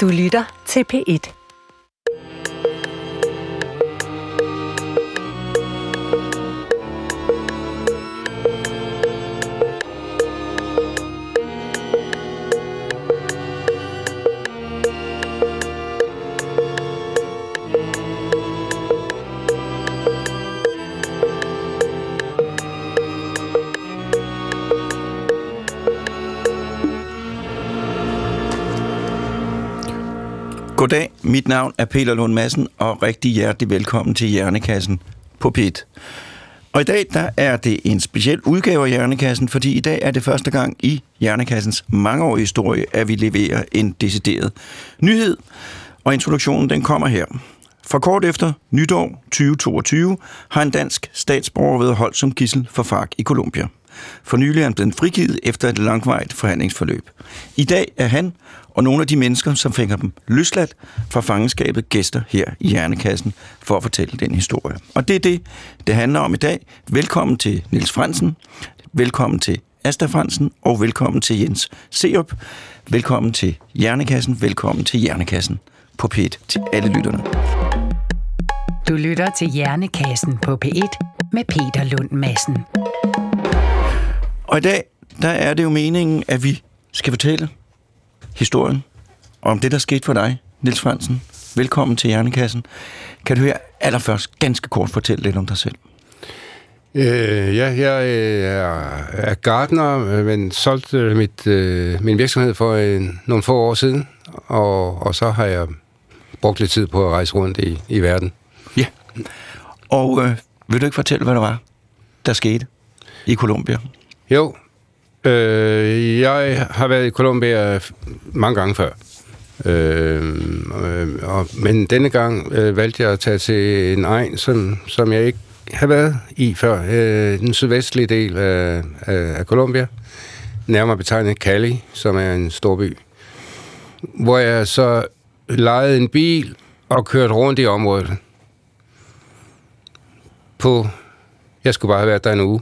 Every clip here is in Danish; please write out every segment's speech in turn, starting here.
Du lytter til P1. Mit navn er Peter Lund Madsen, og rigtig hjertelig velkommen til Hjernekassen på PIT. Og i dag der er det en speciel udgave af Hjernekassen, fordi i dag er det første gang i Hjernekassens mangeårige historie, at vi leverer en decideret nyhed. Og introduktionen den kommer her. For kort efter nytår 2022 har en dansk statsborger været holdt som gissel for FARC i Colombia. For nylig er han blevet frigivet efter et langvejt forhandlingsforløb. I dag er han og nogle af de mennesker, som fik dem løsladt fra fangenskabet, gæster her i Hjernekassen for at fortælle den historie. Og det er det, det handler om i dag. Velkommen til Nils Fransen, velkommen til Asta Fransen, og velkommen til Jens Seup. Velkommen til Hjernekassen, velkommen til Hjernekassen på P1 til alle lytterne. Du lytter til Hjernekassen på P1 med Peter Lund Madsen. Og i dag, der er det jo meningen, at vi skal fortælle historien om det, der skete for dig, Nils Fransen. Velkommen til Hjernekassen. Kan du her allerførst ganske kort fortælle lidt om dig selv? Øh, ja, jeg øh, er, er gartner, men solgte mit, øh, min virksomhed for en, nogle få år siden, og, og så har jeg brugt lidt tid på at rejse rundt i, i verden. Ja. Og øh, vil du ikke fortælle, hvad der var, der skete i Colombia? Jo, øh, jeg har været i Colombia mange gange før. Øh, øh, og, men denne gang øh, valgte jeg at tage til en egen, som, som jeg ikke har været i før. Øh, den sydvestlige del af, af, af Colombia. Nærmere betegnet Cali, som er en stor by. Hvor jeg så lejede en bil og kørte rundt i området. På, jeg skulle bare have været der en uge.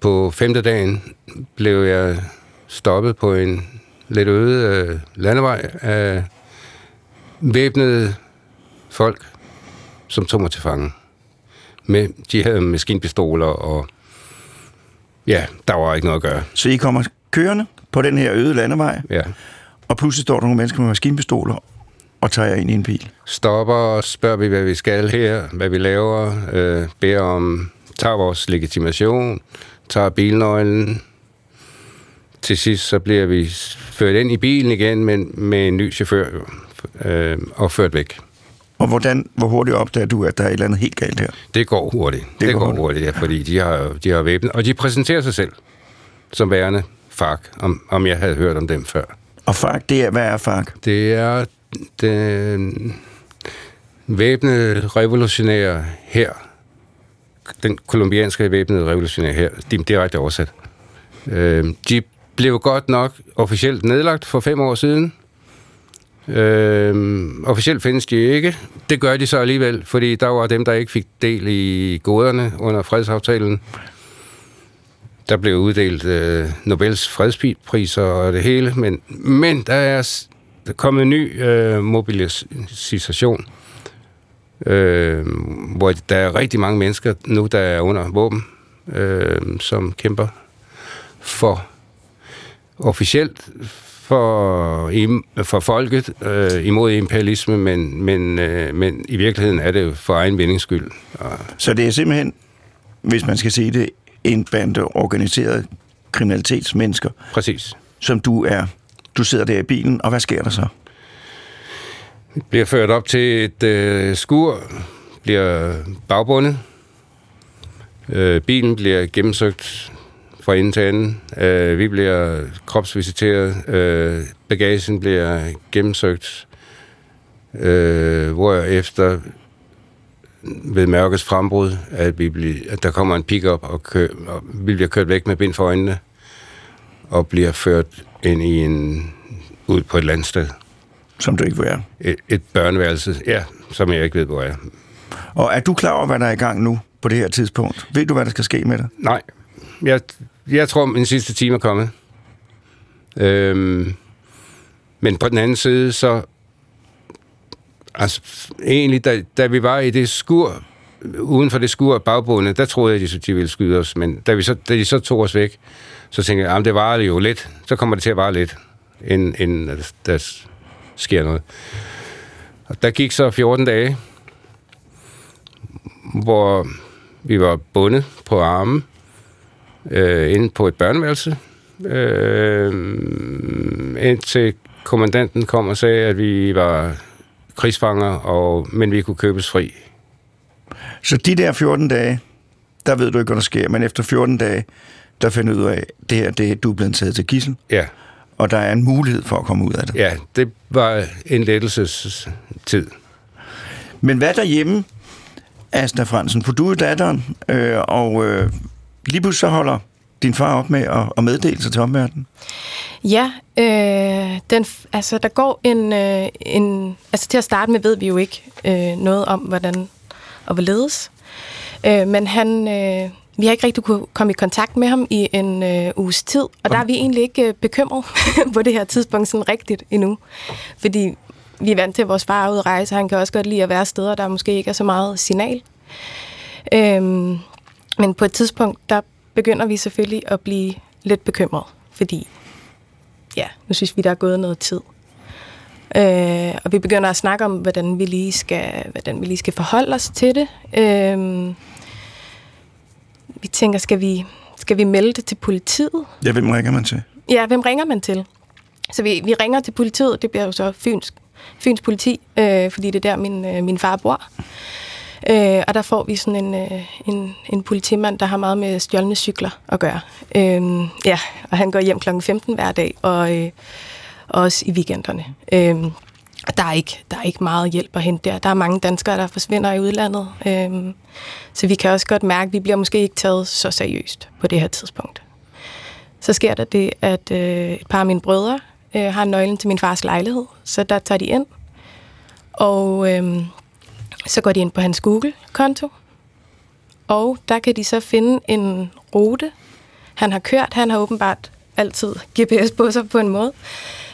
På femte dagen blev jeg stoppet på en lidt øde øh, landevej af væbnede folk, som tog mig til fange. Med, de havde maskinpistoler, og ja, der var ikke noget at gøre. Så I kommer kørende på den her øde landevej, Ja. og pludselig står der nogle mennesker med maskinpistoler og tager jer ind i en bil. Stopper og spørger vi, hvad vi skal her, hvad vi laver, øh, beder om, tager vores legitimation, tager bilnøglen. Til sidst så bliver vi ført ind i bilen igen, men med en ny chauffør øh, og ført væk. Og hvordan, hvor hurtigt opdager du, at der er et eller andet helt galt her? Det går hurtigt. Det, det går hurtigt. hurtigt, ja, fordi de har, de har væbnet. Og de præsenterer sig selv som værende FARC, om, om jeg havde hørt om dem før. Og FARC, det er, hvad er FARC? Det er den væbnede revolutionære her. Den kolumbianske væbnede revolutionære her. Er direkte oversat. Øh, de blev godt nok officielt nedlagt for fem år siden. Øh, officielt findes de ikke. Det gør de så alligevel, fordi der var dem, der ikke fik del i goderne under fredsaftalen. Der blev uddelt øh, Nobels fredspriser og det hele, men, men der er der er kommet en ny øh, mobilisation, øh, hvor der er rigtig mange mennesker nu, der er under våben, øh, som kæmper for officielt for, for folket øh, imod imperialisme, men, men, øh, men i virkeligheden er det jo for egen vindings skyld. Og, Så det er simpelthen, hvis man skal sige det, en bande organiseret kriminalitetsmennesker, præcis. som du er. Du sidder der i bilen, og hvad sker der så? Bliver ført op til et øh, skur, bliver bagbundet. Øh, bilen bliver gennemsøgt fra ende til anden. Øh, vi bliver kropsvisiteret. Øh, bagagen bliver gennemsøgt. Øh, hvor efter ved mørkets frembrud, at, vi bliver, at der kommer en pickup, og, kø, og vi bliver kørt væk med bind for øjnene, og bliver ført ind i en, ud på et landsted. Som du ikke vil være. Et, et børneværelse, ja, som jeg ikke ved, hvor er. Og er du klar over, hvad der er i gang nu på det her tidspunkt? Ved du, hvad der skal ske med dig? Nej, jeg, jeg tror, min sidste time er kommet. Øhm, men på den anden side, så Altså, egentlig, da, da vi var i det skur, uden for det skur bagbundet, der troede jeg, at de ville skyde os. Men da, vi så, da de så tog os væk, så tænkte jeg, at det varer jo lidt. Så kommer det til at vare lidt, inden, inden der, der sker noget. Og der gik så 14 dage, hvor vi var bundet på armen øh, inde på et børneværelse, øh, indtil kommandanten kom og sagde, at vi var krigsfanger, og, men vi kunne købes fri. Så de der 14 dage, der ved du ikke, hvad der sker, men efter 14 dage, der finder du ud af, det her, det du er blevet taget til gissel, Ja, og der er en mulighed for at komme ud af det. ja det var en lettelsestid. Men hvad derhjemme, Asta Fransen? For du er datteren, øh, og øh, lige pludselig så holder din far op med at, at meddele sig til omverdenen. Ja, øh, den, altså der går en, øh, en... Altså til at starte med ved vi jo ikke øh, noget om, hvordan og hvorledes. Øh, men han... Øh, vi har ikke rigtig kunne komme i kontakt med ham i en øh, uges tid, og der er vi egentlig ikke øh, bekymret på det her tidspunkt sådan rigtigt endnu. Fordi vi er vant til, at vores far er ude at rejse, og han kan også godt lide at være steder, der måske ikke er så meget signal. Øhm, men på et tidspunkt, der begynder vi selvfølgelig at blive lidt bekymret, fordi ja, nu synes vi, der er gået noget tid. Øh, og vi begynder at snakke om, hvordan vi lige skal, hvordan vi lige skal forholde os til det. Øh, vi tænker, skal vi, skal vi melde det til politiet? Ja, hvem ringer man til? Ja, hvem ringer man til? Så vi, vi ringer til politiet, det bliver jo så Fyns, Fyns politi, øh, fordi det er der, min, øh, min far bor. Øh, og der får vi sådan en, øh, en, en politimand, der har meget med stjålne cykler at gøre. Øh, ja, og han går hjem kl. 15 hver dag, og øh, også i weekenderne. Øh, der er, ikke, der er ikke meget hjælp at hente der. Der er mange danskere, der forsvinder i udlandet. Øhm, så vi kan også godt mærke, at vi bliver måske ikke taget så seriøst på det her tidspunkt. Så sker der det, at øh, et par af mine brødre øh, har nøglen til min fars lejlighed, så der tager de ind. Og øh, så går de ind på hans Google-konto, og der kan de så finde en rute, han har kørt. Han har åbenbart altid GPS på sig på en måde.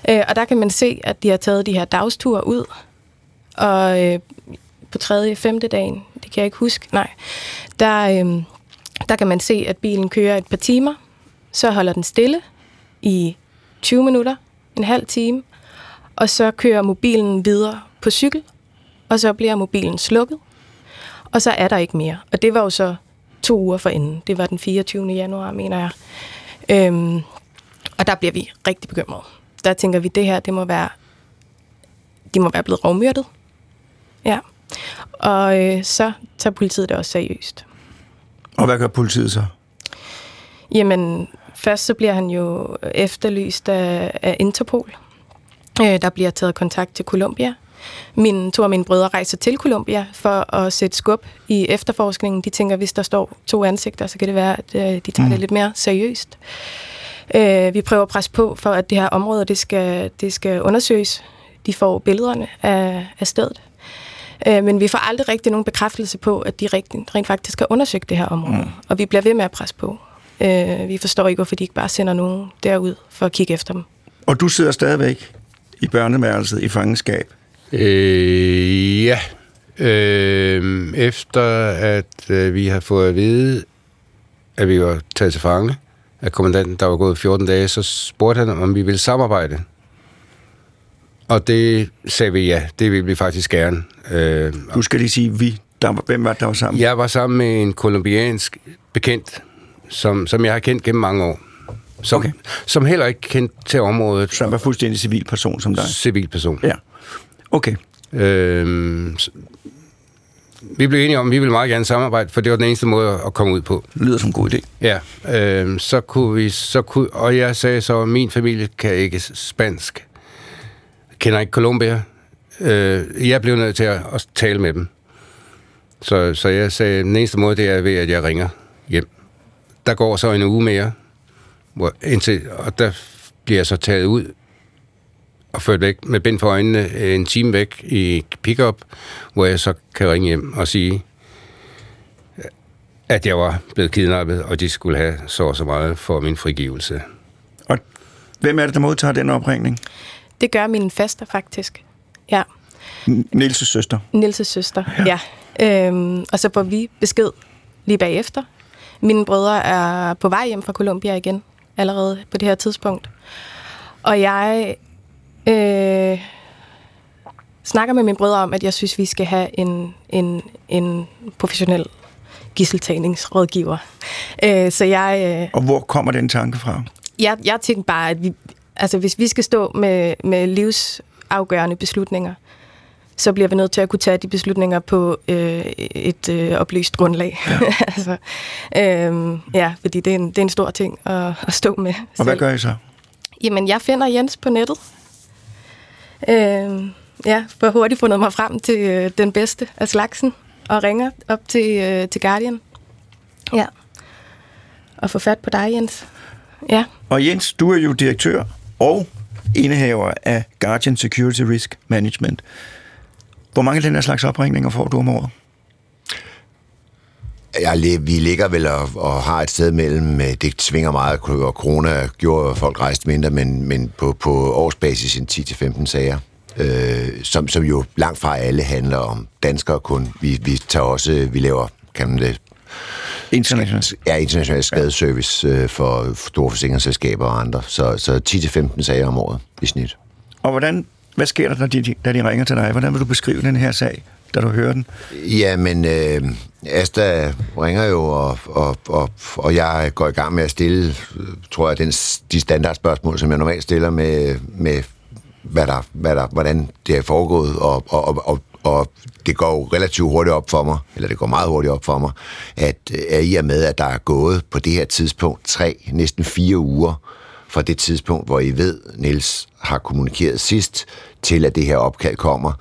Øh, og der kan man se, at de har taget de her dagsture ud. Og øh, på tredje, femte dagen, det kan jeg ikke huske, nej, der, øh, der kan man se, at bilen kører et par timer. Så holder den stille i 20 minutter, en halv time, og så kører mobilen videre på cykel, og så bliver mobilen slukket, og så er der ikke mere. Og det var jo så to uger forinden. Det var den 24. januar, mener jeg. Øhm, og der bliver vi rigtig bekymrede. Der tænker vi, det her, det må være, de må være blevet rovmyrdet. Ja. Og øh, så tager politiet det også seriøst. Og hvad gør politiet så? Jamen, først så bliver han jo efterlyst af, af Interpol. Øh, der bliver taget kontakt til Colombia. Mine, to af mine brødre rejser til Colombia for at sætte skub i efterforskningen. De tænker, hvis der står to ansigter, så kan det være, at øh, de tager mm. det lidt mere seriøst. Øh, vi prøver at presse på for, at det her område det skal, det skal undersøges. De får billederne af, af stedet. Øh, men vi får aldrig rigtig nogen bekræftelse på, at de rent, rent faktisk har undersøgt det her område. Mm. Og vi bliver ved med at presse på. Øh, vi forstår ikke, hvorfor de ikke bare sender nogen derud for at kigge efter dem. Og du sidder stadigvæk i børneværelset i fangenskab. Øh, ja. Øh, efter at øh, vi har fået at vide, at vi var taget til fange af kommandanten, der var gået 14 dage, så spurgte han, om vi ville samarbejde. Og det sagde vi ja, det ville vi faktisk gerne. Øh, Du skal lige sige, vi. Der, var- hvem var der var sammen? jeg var sammen med en kolumbiansk bekendt, som, som jeg har kendt gennem mange år. Som, Okay. som heller ikke kendt til området. Som var fuldstændig civil person som dig. Civilperson. Ja. Okay. S- vi blev enige om, at vi ville meget gerne samarbejde, for det var den eneste måde at komme ud på. Lyder som en god idé. Ja, øhm, så kunne vi, så kunne, og jeg sagde så, at min familie kan ikke spansk, kender ikke Colombia. Øh, jeg blev nødt til at, at tale med dem. Så, så jeg sagde, at den eneste måde, det er ved, at jeg ringer hjem. Der går så en uge mere, hvor, indtil, og der bliver jeg så taget ud og ført væk med bind for øjnene øh, en time væk i pickup, hvor jeg så kan ringe hjem og sige, at jeg var blevet kidnappet, og de skulle have så og så meget for min frigivelse. Og hvem er det, der modtager den opringning? Det gør min faster faktisk. Ja. Niels' søster. Nils' søster, ja. ja. Øhm, og så får vi besked lige bagefter. Mine brødre er på vej hjem fra Colombia igen, allerede på det her tidspunkt. Og jeg øh, snakker med mine brødre om, at jeg synes, vi skal have en, en, en professionel gisseltagningsrådgiver. Øh, så jeg... Øh, Og hvor kommer den tanke fra? jeg, jeg tænkte bare, at vi, altså, hvis vi skal stå med, med livsafgørende beslutninger, så bliver vi nødt til at kunne tage de beslutninger på øh, et øh, oplyst grundlag. Ja. altså, øh, ja, fordi det er, en, det er en stor ting at, at stå med. Og hvad gør I så? Jamen, jeg finder Jens på nettet. Øh, ja, for hurtigt fundet mig frem til øh, den bedste af slagsen, og ringer op til, øh, til Guardian. Ja. Og få fat på dig, Jens. Ja. Og Jens, du er jo direktør og indehaver af Guardian Security Risk Management. Hvor mange af den her slags opringninger får du om året? Ja, vi ligger vel og, og har et sted mellem, øh, det svinger meget, og corona gjorde, at folk rejste mindre, men, men på, på årsbasis en 10-15 sager, øh, som, som jo langt fra alle handler om danskere kun. Vi, vi tager også, vi laver, kan man det, International. Ja, international skadeservice øh, for store forsikringsselskaber og andre. Så, så 10-15 sager om året i snit. Og hvordan, hvad sker der, når de, da de ringer til dig? Hvordan vil du beskrive den her sag, da du hører den? Ja, men øh, Asta ringer jo, og, og, og, og jeg går i gang med at stille, tror jeg, den, de standardspørgsmål, som jeg normalt stiller med, med hvad der, hvad der, hvordan det er foregået, og, og, og, og det går jo relativt hurtigt op for mig, eller det går meget hurtigt op for mig, at, øh, at i og med, at der er gået på det her tidspunkt tre, næsten fire uger fra det tidspunkt, hvor I ved, Niels har kommunikeret sidst, til at det her opkald kommer,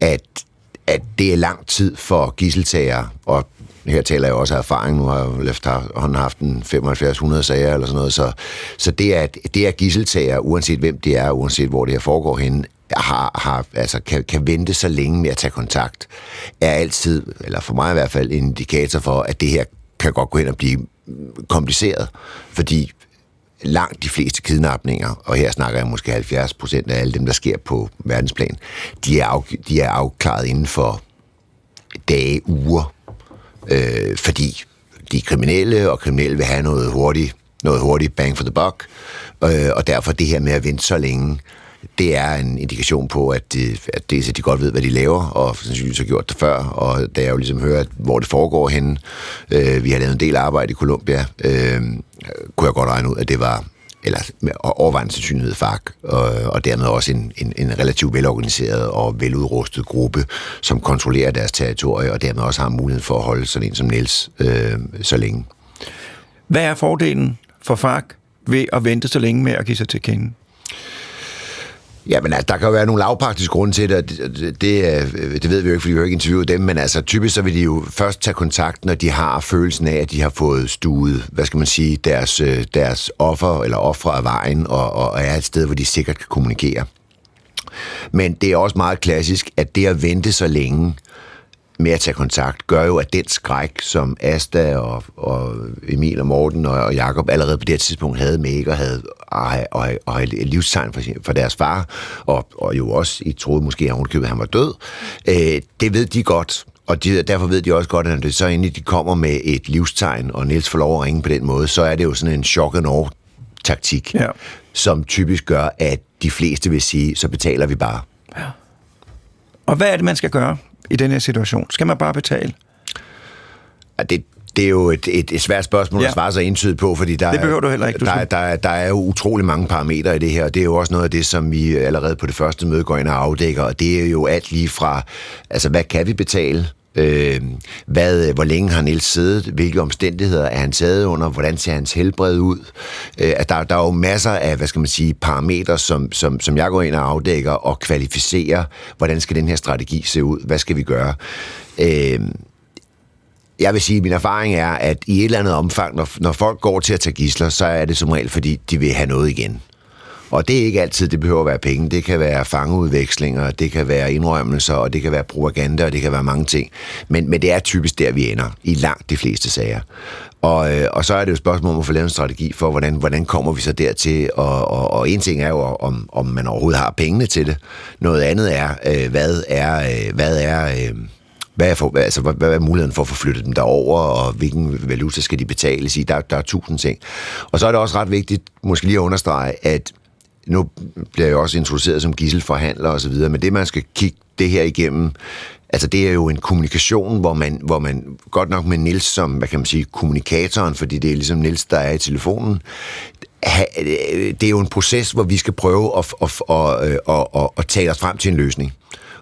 at, at det er lang tid for gisseltager, og her taler jeg også af erfaring, nu har jeg haft en 7500 sager eller sådan noget, så, så det, er, det er gisseltager, uanset hvem det er, uanset hvor det her foregår henne, har, har, altså kan, kan vente så længe med at tage kontakt, er altid, eller for mig i hvert fald, en indikator for, at det her kan godt gå hen og blive kompliceret, fordi langt de fleste kidnapninger, og her snakker jeg måske 70 procent af alle dem, der sker på verdensplan, de er, af, de er afklaret inden for dage, uger, øh, fordi de er kriminelle, og kriminelle vil have noget hurtigt, noget hurtigt bang for the buck, øh, og derfor det her med at vente så længe, det er en indikation på, at, de, at det, at de godt ved, hvad de laver, og sandsynligvis har gjort det før, og da jeg jo ligesom hører, hvor det foregår henne, øh, vi har lavet en del arbejde i Colombia, øh, kunne jeg godt regne ud, at det var eller med overvejende sandsynlighed FARC, og, og dermed også en, en, en relativt velorganiseret og veludrustet gruppe, som kontrollerer deres territorie, og dermed også har mulighed for at holde sådan en som Niels øh, så længe. Hvad er fordelen for FARC ved at vente så længe med at give sig til kende? Ja, men altså, der kan jo være nogle lavpraktiske grunde til det, det, det, øh, det ved vi jo ikke, fordi vi har ikke interviewet dem, men altså typisk så vil de jo først tage kontakt, når de har følelsen af, at de har fået stuet, hvad skal man sige, deres, øh, deres offer eller ofre af vejen, og, og er et sted, hvor de sikkert kan kommunikere. Men det er også meget klassisk, at det at vente så længe, med at tage kontakt, gør jo, at den skræk, som Asta og, og Emil og Morten og, og Jakob allerede på det tidspunkt havde med ikke og havde og, og, og et livstegn for, for deres far, og, og jo også, I troede måske, at han var død, øh, det ved de godt, og de, derfor ved de også godt, at når det så endelig de kommer med et livstegn, og Niels får lov at ringe på den måde, så er det jo sådan en shock and taktik, ja. som typisk gør, at de fleste vil sige, så betaler vi bare. Ja. Og hvad er det, man skal gøre? I den her situation? Skal man bare betale? Ja, det, det er jo et, et, et svært spørgsmål ja. at svare sig entydigt på, fordi der, det behøver du heller ikke, du der, der, der er jo utrolig mange parametre i det her, og det er jo også noget af det, som vi allerede på det første møde går ind og afdækker, og det er jo alt lige fra, altså hvad kan vi betale? Øh, hvad, øh, hvor længe har Niels siddet? Hvilke omstændigheder er han taget under? Hvordan ser hans helbred ud? Øh, at der, der er jo masser af, hvad skal man sige, parametre, som, som, som jeg går ind og afdækker og kvalificerer. Hvordan skal den her strategi se ud? Hvad skal vi gøre? Øh, jeg vil sige, at min erfaring er, at i et eller andet omfang, når, når folk går til at tage gisler, så er det som regel, fordi de vil have noget igen. Og det er ikke altid, det behøver at være penge. Det kan være fangeudvekslinger, det kan være indrømmelser, og det kan være propaganda, og det kan være mange ting. Men, men det er typisk der, vi ender i langt de fleste sager. Og, øh, og så er det jo et spørgsmål om at få lavet en strategi for, hvordan, hvordan kommer vi så dertil. Og, og, og en ting er jo, om, om man overhovedet har pengene til det. Noget andet er, øh, hvad er, øh, hvad er øh, hvad er, for, altså, hvad, hvad er muligheden for at få flyttet dem derover, og hvilken valuta skal de betales i? Der, der er tusind ting. Og så er det også ret vigtigt, måske lige at understrege, at nu bliver jeg også introduceret som gisselforhandler og så videre, men det, man skal kigge det her igennem, altså det er jo en kommunikation, hvor man, hvor man godt nok med Nils som, hvad kan man sige, kommunikatoren, fordi det er ligesom Nils, der er i telefonen, det er jo en proces, hvor vi skal prøve at, at, at, at, at, at, at tale os frem til en løsning.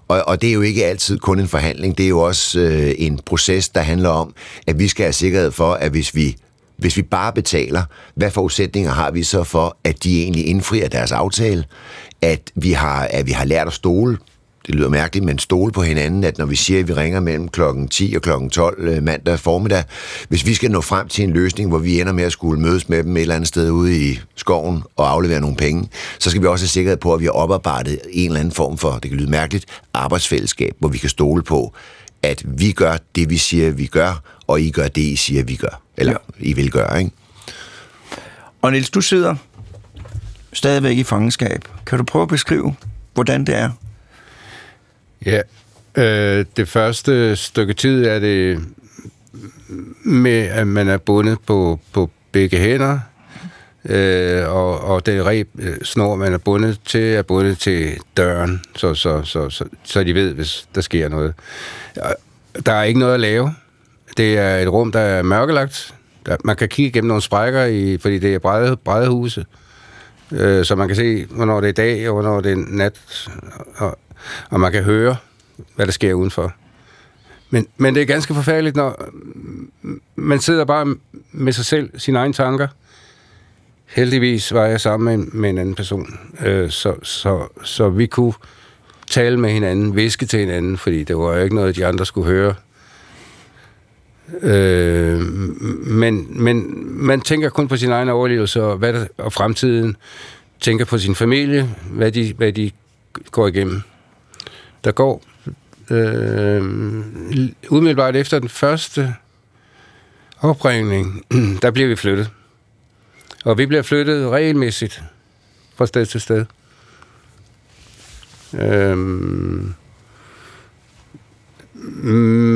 Og, og det er jo ikke altid kun en forhandling, det er jo også øh, en proces, der handler om, at vi skal have sikkerhed for, at hvis vi hvis vi bare betaler, hvad forudsætninger har vi så for, at de egentlig indfrier deres aftale? At vi har, at vi har lært at stole det lyder mærkeligt, men stole på hinanden, at når vi siger, at vi ringer mellem klokken 10 og klokken 12 øh, mandag formiddag, hvis vi skal nå frem til en løsning, hvor vi ender med at skulle mødes med dem et eller andet sted ude i skoven og aflevere nogle penge, så skal vi også have sikkerhed på, at vi har oparbejdet en eller anden form for, det kan lyde mærkeligt, arbejdsfællesskab, hvor vi kan stole på, at vi gør det, vi siger, vi gør, og I gør det, I siger, vi gør. Eller ja. I vil gøre, ikke? Og Niels, du sidder stadigvæk i fangenskab. Kan du prøve at beskrive, hvordan det er? Ja, øh, det første stykke tid er det med, at man er bundet på, på begge hænder, øh, og, og det reb, øh, snor, man er bundet til, er bundet til døren, så, så, så, så, så de ved, hvis der sker noget. Der er ikke noget at lave. Det er et rum, der er mørkelagt. Der, man kan kigge gennem nogle sprækker, i, fordi det er brede, huse. øh, så man kan se, hvornår det er dag, og hvornår det er nat, og, og man kan høre, hvad der sker udenfor. Men, men det er ganske forfærdeligt, når man sidder bare med sig selv, sine egne tanker. Heldigvis var jeg sammen med, med en anden person, øh, så, så, så vi kunne tale med hinanden, viske til hinanden, fordi det var jo ikke noget, de andre skulle høre. Øh, men, men man tænker kun på sin egen overlevelse og, hvad der, og fremtiden. Tænker på sin familie, hvad de, hvad de går igennem. Der går øh, umiddelbart efter den første opringning, der bliver vi flyttet. Og vi bliver flyttet regelmæssigt fra sted til sted. Øhm,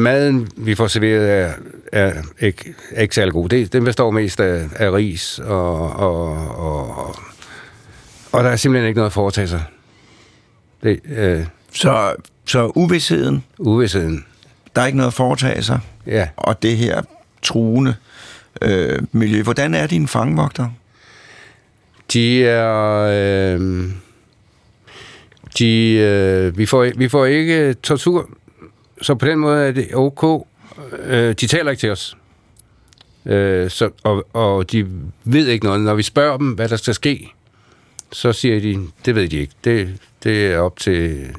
maden, vi får serveret, er, er ikke, er ikke særlig god. Det, den består mest af, af ris, og, og, og, og der er simpelthen ikke noget at foretage sig. Det, øh, så, så uvidsheden? Uvidsheden. Der er ikke noget at foretage sig? Ja. Og det her truende øh, miljø. Hvordan er dine fangevogter? De er... Øh, de, øh, vi, får, vi får ikke tortur, så på den måde er det ok. Øh, de taler ikke til os. Øh, så, og, og de ved ikke noget. Når vi spørger dem, hvad der skal ske, så siger de, det ved de ikke. Det, det er op til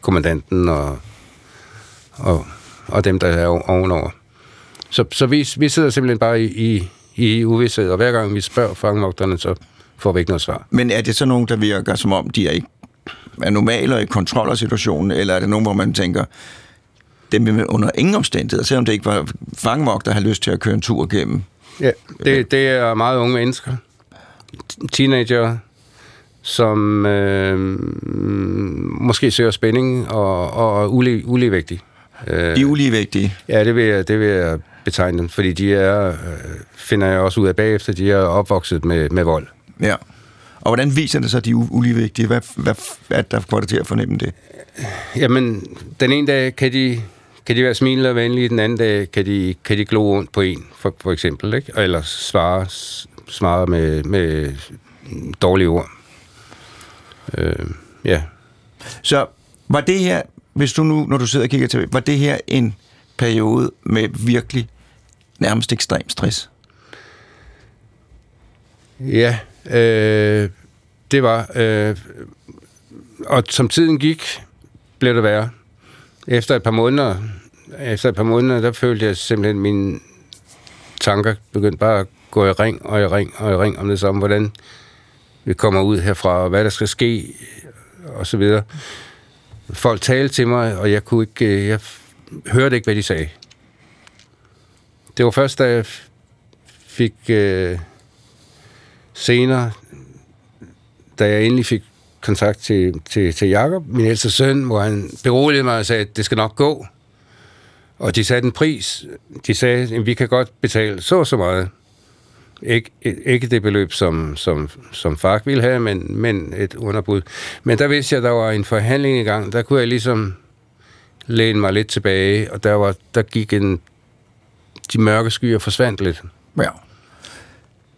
kommandanten og, og, og dem, der er ovenover. Så, så vi, vi sidder simpelthen bare i, i, i uvidshed, og hver gang vi spørger fangevogterne, så får vi ikke noget svar. Men er det så nogen, der virker som om, de er ikke er normale i kontrol af situationen, eller er det nogen, hvor man tænker, dem vil under ingen omstændigheder, selvom det ikke var fangevogter, der har lyst til at køre en tur igennem? Ja, det, det er meget unge mennesker. Teenager, som øh, måske søger spænding og, og ule, uligevægtige. De er uligevægtige? Ja, det vil jeg, det vil jeg betegne dem, fordi de er, øh, finder jeg også ud af bagefter, de er opvokset med, med vold. Ja. Og hvordan viser det sig, at de er uligevægtige? Hvad, hvad, hvad der får det til at fornemme det? Jamen, den ene dag kan de, kan de være smilende og venlige, den anden dag kan de, kan de glo ondt på en, for, for eksempel, ikke? eller svare, svare med, med dårlige ord. Øh, ja. Så var det her, hvis du nu, når du sidder og kigger til, var det her en periode med virkelig nærmest ekstrem stress? Ja, øh, det var. Øh, og som tiden gik, blev det værre. Efter et par måneder, efter et par måneder, der følte jeg simpelthen, at mine tanker begyndte bare at gå i ring og i ring og i ring om det samme. Hvordan vi kommer ud herfra, og hvad der skal ske, og så videre. Folk talte til mig, og jeg kunne ikke, øh, jeg hørte ikke, hvad de sagde. Det var først, da jeg fik øh, senere, da jeg endelig fik kontakt til, til, til Jakob, min ældste søn, hvor han beroligede mig og sagde, at det skal nok gå. Og de satte en pris. De sagde, at vi kan godt betale så og så meget. Ikke, ikke det beløb, som, som, som far ville have, men, men et underbud. Men der vidste jeg, at der var en forhandling i gang. Der kunne jeg ligesom læne mig lidt tilbage, og der, var, der gik en... De mørke skyer forsvandt lidt. Ja.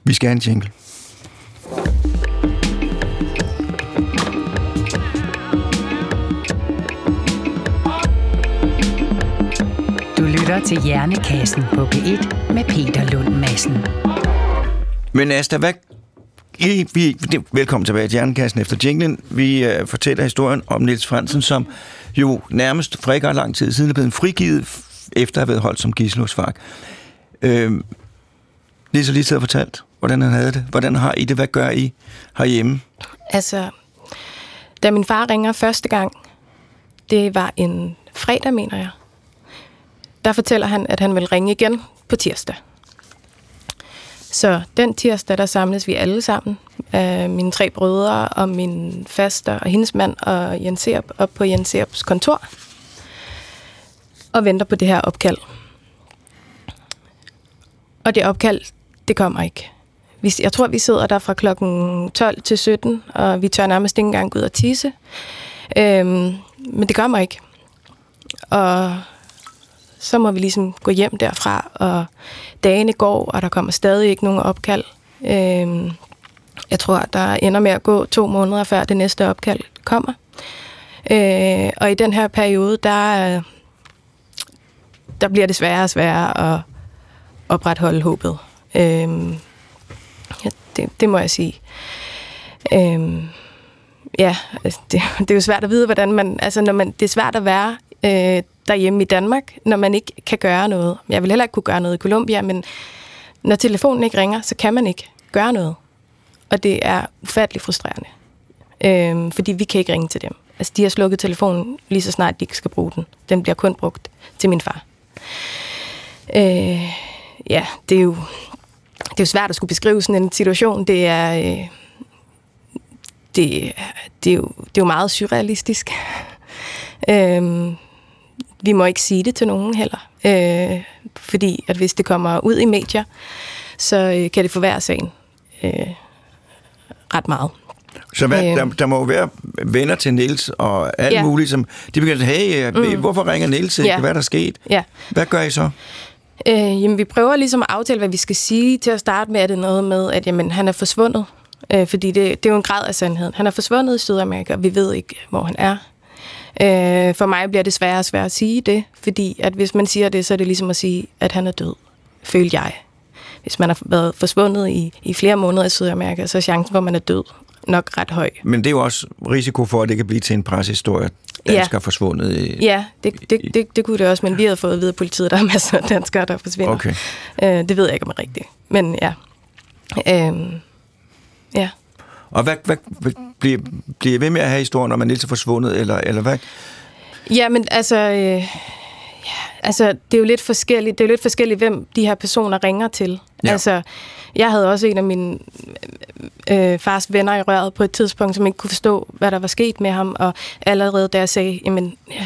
Vi skal have en jingle. Lytter til Hjernekassen på P1 med Peter Lund Madsen. Men Asta, hvad... I, vi, velkommen tilbage til Hjernekassen efter jinglen. Vi uh, fortæller historien om Niels Fransen, som jo nærmest for ikke lang tid siden er blevet frigivet, efter at have været holdt som gissel hos FARC. Øh, Niels har lige siddet og fortalt, hvordan han havde det. Hvordan har I det? Hvad gør I herhjemme? Altså, da min far ringer første gang, det var en fredag, mener jeg, der fortæller han, at han vil ringe igen på tirsdag. Så den tirsdag, der samles vi alle sammen, øh, mine tre brødre og min faster og hendes mand og Jens Erb op på Jens Erbs kontor og venter på det her opkald. Og det opkald, det kommer ikke. Vi, jeg tror, vi sidder der fra klokken 12 til 17, og vi tør nærmest ikke engang gå ud og tisse. Øhm, men det kommer ikke. Og så må vi ligesom gå hjem derfra, og dagene går, og der kommer stadig ikke nogen opkald. Øhm, jeg tror, der ender med at gå to måneder, før det næste opkald kommer. Øh, og i den her periode, der, der bliver det sværere og sværere at opretholde håbet. Øhm, ja, det, det må jeg sige. Øhm, ja, altså, det, det er jo svært at vide, hvordan man... Altså, når man, det er svært at være øh, derhjemme i Danmark, når man ikke kan gøre noget. Jeg vil heller ikke kunne gøre noget i Colombia, men når telefonen ikke ringer, så kan man ikke gøre noget. Og det er ufattelig frustrerende. Øhm, fordi vi kan ikke ringe til dem. Altså, de har slukket telefonen lige så snart de ikke skal bruge den. Den bliver kun brugt til min far. Øh, ja, det er jo det er jo svært at skulle beskrive sådan en situation. Det er, øh, det, det, er, jo, det er jo meget surrealistisk. øhm, vi må ikke sige det til nogen heller. Øh, fordi at hvis det kommer ud i medier, så øh, kan det forværre sagen øh, ret meget. Så hvad, Øhm. der, der må jo være venner til Niels og alt Ja. muligt, som de begynder at sige, hey, mm. hvorfor ringer Niels ikke? Ja. Hvad er der sket? Ja. Hvad gør I så? Øh, jamen, vi prøver ligesom at aftale, hvad vi skal sige. Til at starte med er det noget med, at jamen, han er forsvundet. Øh, fordi det, det er jo en grad af sandheden. Han er forsvundet i Sydamerika, og vi ved ikke, hvor han er. Øh, for mig bliver det sværere og sværere at sige det, fordi at hvis man siger det, så er det ligesom at sige, at han er død, føler jeg. Hvis man har været forsvundet i, i flere måneder i Sydamerika, så er chancen for, at man er død nok ret høj. Men det er jo også risiko for, at det kan blive til en pressehistorie. Danskere ja. forsvundet i... Ja, det, det, det, det kunne det også, men vi havde fået at vide af politiet, at der er masser af danskere, der forsvinder. Okay. Øh, det ved jeg ikke om er rigtigt, men ja. Øhm, ja. Og hvad, hvad, hvad bliver, bliver ved med at have historien at Niels er forsvundet, eller, eller hvad? Ja, men altså, øh, ja, altså, det er jo lidt forskelligt, det er jo lidt forskelligt, hvem de her personer ringer til. Ja. Altså, jeg havde også en af mine øh, fars venner i røret på et tidspunkt, som ikke kunne forstå, hvad der var sket med ham, og allerede da jeg sagde, jamen, øh,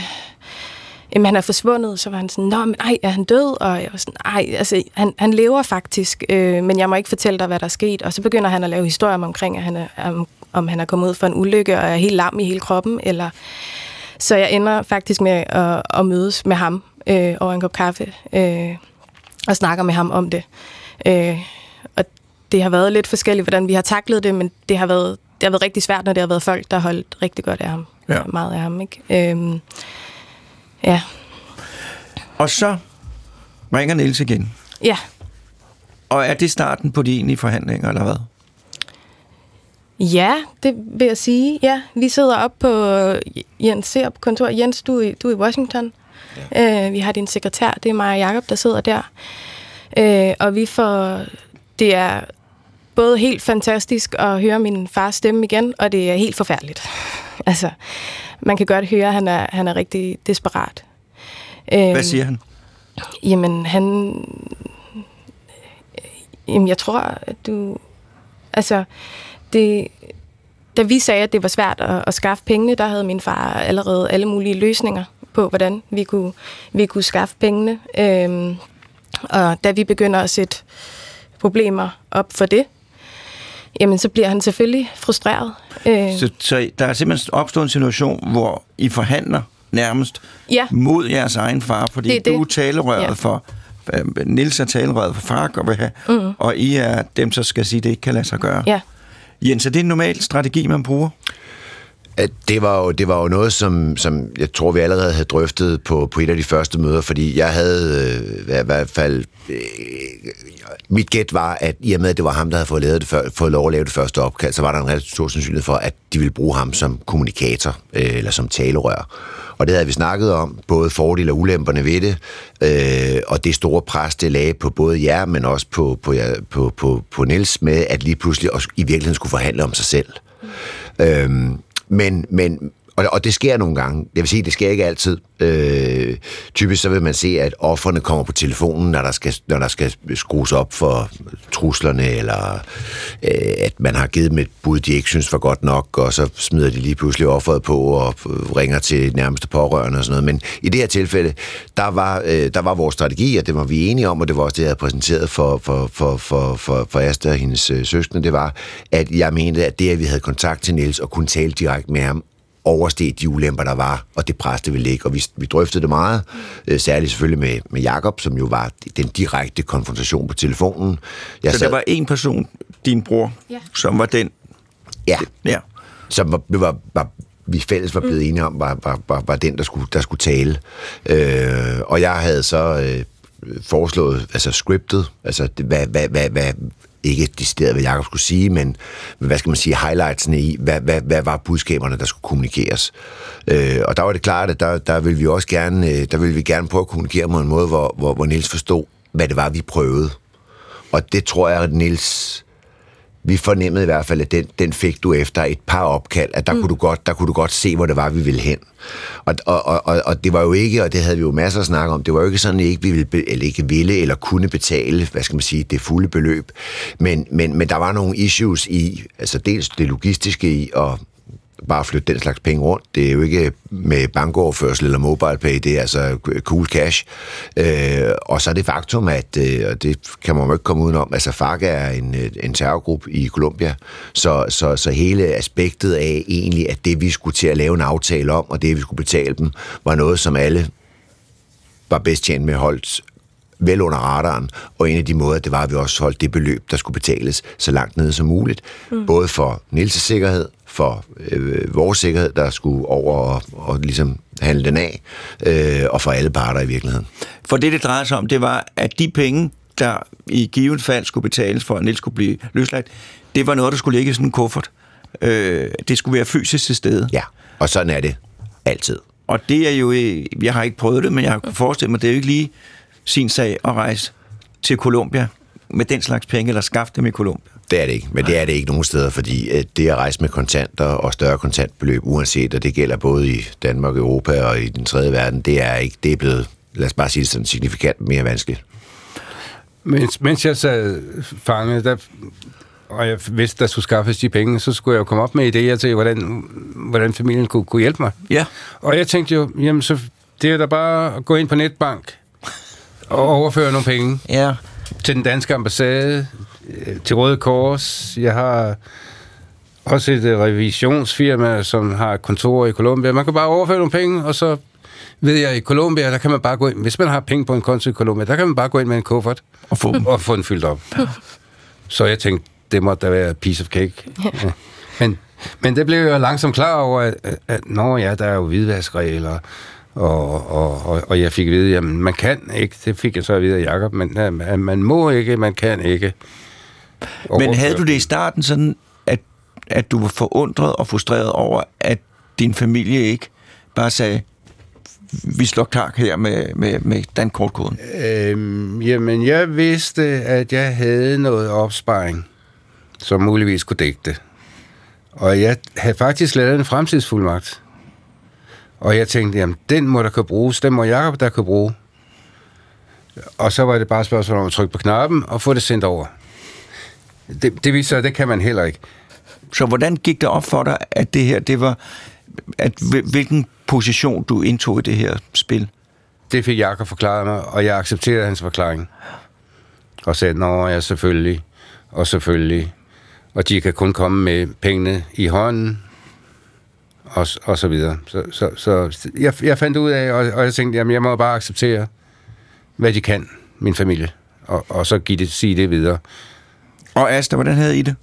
jamen han er forsvundet, så var han sådan, nå, men ej, er han død? Og jeg var sådan, ej, altså, han, han lever faktisk, øh, men jeg må ikke fortælle dig, hvad der er sket. Og så begynder han at lave historier om, omkring, at han er, om, om han er kommet ud for en ulykke, og er helt lam i hele kroppen, eller... Så jeg ender faktisk med at, at mødes med ham øh, over en kop kaffe øh, og snakker med ham om det. Øh, og det har været lidt forskelligt, hvordan vi har taklet det, men det har været, det har været rigtig svært, når det har været folk, der har holdt rigtig godt af ham. Ja. Meget af ham, ikke? Øh, ja. Og så ringer Niels igen. Ja. Og er det starten på de egentlige forhandlinger, eller hvad? Ja, det vil jeg sige. Ja, vi sidder op på Jens Serp kontor. Jens, du er, i- du er i Washington. Ja. Øh, vi har din sekretær, det er mig og Jacob, der sidder der. Øh, og vi får... Det er både helt fantastisk at høre min fars stemme igen, og det er helt forfærdeligt. Altså, man kan godt høre, at han er, han er rigtig desperat. Øhm, Hvad siger han? Jamen, han... Jamen, jeg tror, at du... Altså, det... Da vi sagde, at det var svært at, at skaffe pengene, der havde min far allerede alle mulige løsninger på, hvordan vi kunne, vi kunne skaffe pengene. Øhm, og da vi begynder at sætte problemer op for det, jamen så bliver han selvfølgelig frustreret. Øh, Så, så der er simpelthen opstået en situation, hvor I forhandler nærmest Ja. mod jeres egen far, fordi Det det. du er talerøret Ja. for... øh, Nils er talerøret for far, og, vil have, mm. og I er dem, der skal sige, at det ikke kan lade sig gøre. ja. Jens, er det en normal strategi, man bruger? Det var jo, det var jo noget, som, som jeg tror, vi allerede havde drøftet på, på et af de første møder, fordi jeg havde øh, i hvert fald... Øh, mit gæt var, at i og med, at det var ham, der havde fået, lavet det før, fået lov at lave det første opkald, så var der en relativt stor sandsynlighed for, at de ville bruge ham som kommunikator øh, eller som talerør. Og det havde vi snakket om, både fordele og ulemperne ved det, øh, og det store pres, det lagde på både jer, men også på, på, jer- på, på, på Niels med, at lige pludselig også i virkeligheden skulle forhandle om sig selv. Øhm, men, men og, og det sker nogle gange. Jeg vil sige, det sker ikke altid. Øh, typisk så vil man se, at offerne kommer på telefonen, når der skal, når der skal skrues op for truslerne, eller øh, at man har givet dem et bud, de ikke synes var godt nok, og så smider de lige pludselig offeret på og øh, ringer til nærmeste pårørende og sådan noget. Men i det her tilfælde, der var, øh, der var vores strategi, og det var vi enige om, og det var også det, jeg havde præsenteret for, for, for, for, for, for Asta og hendes øh, søskende, det var, at jeg mente, at det, at vi havde kontakt til Niels og kunne tale direkte med ham, oversteg de ulemper, der var, og det pres, det ville ligge. Og vi, vi drøftede det meget, øh, særligt selvfølgelig med, med Jakob, som jo var den direkte konfrontation på telefonen. Jeg Så der var en person, din bror, Ja. som var den... ja, Ja. som var, var, var, vi fælles var blevet enige om, var, var, var, var den, der skulle, der skulle tale. Øh, og jeg havde så øh, foreslået, altså scriptet, altså det, hvad, hvad, hvad, hvad, ikke decideret, hvad Jacob skulle sige, men hvad skal man sige, highlightsene i, hvad, hvad, hvad var budskaberne, der skulle kommunikeres. Øh, og der var det klart, at der, der ville vi også gerne, øh, der ville vi gerne prøve at kommunikere på en måde, hvor, hvor, hvor Niels forstod, hvad det var, vi prøvede. Og det tror jeg, at Niels vi fornemmede i hvert fald, at den, den fik du efter et par opkald, at der, mm. kunne du godt, der kunne du godt se, hvor det var, vi ville hen. Og, og, og, og, og det var jo ikke, og det havde vi jo masser at snakke om, det var jo ikke sådan, at ikke vi ville, eller ikke ville eller kunne betale, hvad skal man sige, det fulde beløb. Men, men, men der var nogle issues i, altså dels det logistiske i at bare flytte den slags penge rundt. Det er jo ikke med bankoverførsel eller mobile pay, det er altså cool cash. Øh, og så er det faktum, at, øh, og det kan man jo ikke komme udenom, altså FARC er en, øh, en terrorgruppe i Colombia, så, så, så hele aspektet af egentlig, at det vi skulle til at lave en aftale om, og det vi skulle betale dem, var noget, som alle var bedst tjent med holdt vel under radaren, og en af de måder, det var, at vi også holdt det beløb, der skulle betales så langt nede som muligt. Mm. Både for Niels' sikkerhed, for øh, vores sikkerhed, der skulle over og, og ligesom handle den af, øh, og for alle parter i virkeligheden. For det, det drejer sig om, det var, at de penge, der i givet fald skulle betales for, at Niels skulle blive løsladt, det var noget, der skulle ligge i sådan en kuffert. Øh, det skulle være fysisk til stede. Ja, og sådan er det altid. Og det er jo, øh, jeg har ikke prøvet det, men jeg har kunnet forestille mig, det er jo ikke lige sin sag at rejse til Colombia med den slags penge, eller skaffe dem i Colombia. Det er det ikke, men det er det ikke nogen steder, fordi øh, det at rejse med kontanter og større kontantbeløb, uanset, og det gælder både i Danmark, Europa og i den tredje verden, det er ikke, det er blevet, lad os bare sige det sådan, signifikant mere vanskeligt. Mens, mens jeg sad fanget, der, og jeg vidste, der skulle skaffes de penge, så skulle jeg jo komme op med idéer til, hvordan, hvordan familien kunne, kunne hjælpe mig. Ja. Og jeg tænkte jo, jamen så det er da bare at gå ind på netbank og overføre nogle penge Ja. til den danske ambassade, til Røde Kors. Jeg har også et øh, revisionsfirma, som har kontor i Colombia. Man kan bare overføre nogle penge, og så ved jeg, i Colombia, der kan man bare gå ind, hvis man har penge på en konto i Colombia, der kan man bare gå ind med en kuffert Og få og få den fyldt op. Så jeg tænkte, det måtte da være piece of cake. Ja. Men, men det blev jeg langsomt klar over, at, at, at nå ja, der er jo hvidvaskregler, og, og, og, og jeg fik at vide, jamen man kan ikke, det fik jeg så at vide af Jacob, men at man må ikke, man kan ikke. Men havde du det i starten sådan, at, at du var forundret og frustreret over, at din familie ikke bare sagde, vi slår klar her med, med, med dankortkoden? Øhm, jamen, jeg vidste, at jeg havde noget opsparing. som muligvis kunne dække det. Og jeg havde faktisk lavet en fremtidsfuldmagt. Og jeg tænkte, jamen, den må der kunne bruges, den må Jacob der kunne bruge. Og så var det bare et spørgsmål om at trykke på knappen og få det sendt over. Det, det viser det kan man heller ikke. Så hvordan gik det op for dig, at det her, det var, at hvilken position du indtog i det her spil? Det fik Jakob forklaret mig, og jeg accepterede hans forklaring. Og sagde, nå ja, selvfølgelig, og selvfølgelig. Og de kan kun komme med pengene i hånden, og, og så videre. Så, så, så jeg, jeg fandt ud af, og, og jeg tænkte, jamen jeg må bare acceptere, hvad de kan, min familie, og, og så give det, sige det videre. Og Asta, hvordan havde I det?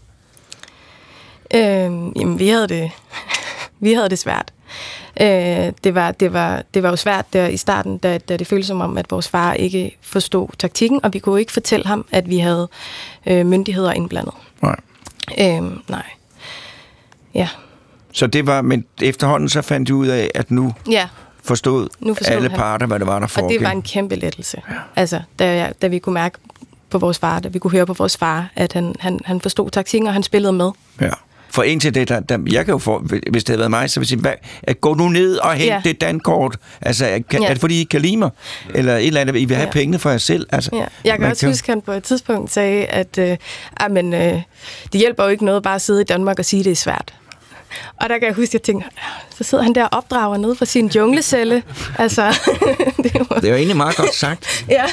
Øhm, jamen, vi havde det, vi havde det svært. Øh, det, var, det, var, det var jo svært der i starten, da, da det føltes som om, at vores far ikke forstod taktikken, og vi kunne ikke fortælle ham, at vi havde øh, myndigheder indblandet. Nej. Øhm, nej. Ja. Så det var, men efterhånden så fandt du ud af, at nu Ja, forstod, Nu forstod alle han. parter, hvad det var, der og foregik. det var en kæmpe lettelse. Ja. Altså, da, jeg, da vi kunne mærke på vores far, da vi kunne høre på vores far, at han, han, han forstod taktikken, og han spillede med. Ja. For indtil det, der, der, jeg kan jo få, hvis det havde været mig, så vil jeg sige, hvad, at gå nu ned og hent ja. Det dankort. Altså, kan, ja. Er det fordi, I kan lide mig? Eller et eller andet, I vil have ja. Pengene for jer selv? Altså, Ja. Jeg kan også huske, at han på et tidspunkt sagde, at øh, ah, men, øh, det hjælper jo ikke noget bare at sidde i Danmark og sige, at det er svært. Og der kan jeg huske, at jeg tænkte, "Ah, så sidder han der og opdrager nede fra sin junglecelle. altså, det var, Det er jo egentlig meget godt sagt. ja,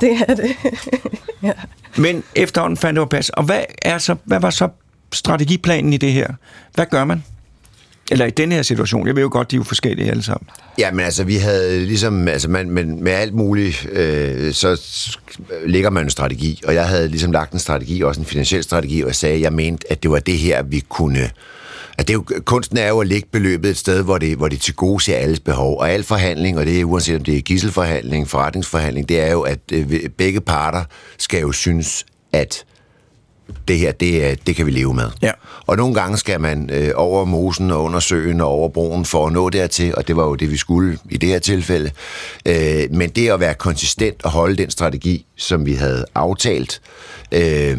det er det. ja. Men efterhånden fandt det jo pas. Og hvad, er så, hvad var så strategiplanen i det her? Hvad gør man? Eller i den her situation. Jeg ved jo godt, de er jo forskellige alle sammen. Ja, men altså, vi havde ligesom, altså, man, men med alt muligt, øh, så lægger man en strategi, og jeg havde ligesom lagt en strategi, også en finansiel strategi, og jeg sagde, at jeg mente, at det var det her, vi kunne... At det er jo, kunsten er jo at lægge beløbet et sted, hvor det, hvor det til gode ser alles behov. Og al forhandling, og det er uanset om det er gisselforhandling, forretningsforhandling, det er jo, at øh, begge parter skal jo synes, at det her, det, er- det kan vi leve med. Ja. Og nogle gange skal man øh, over mosen og under søen og over broen for at nå dertil, og det var jo det, vi skulle i det her tilfælde. Øh, men det at være konsistent og holde den strategi, som vi havde aftalt, øh,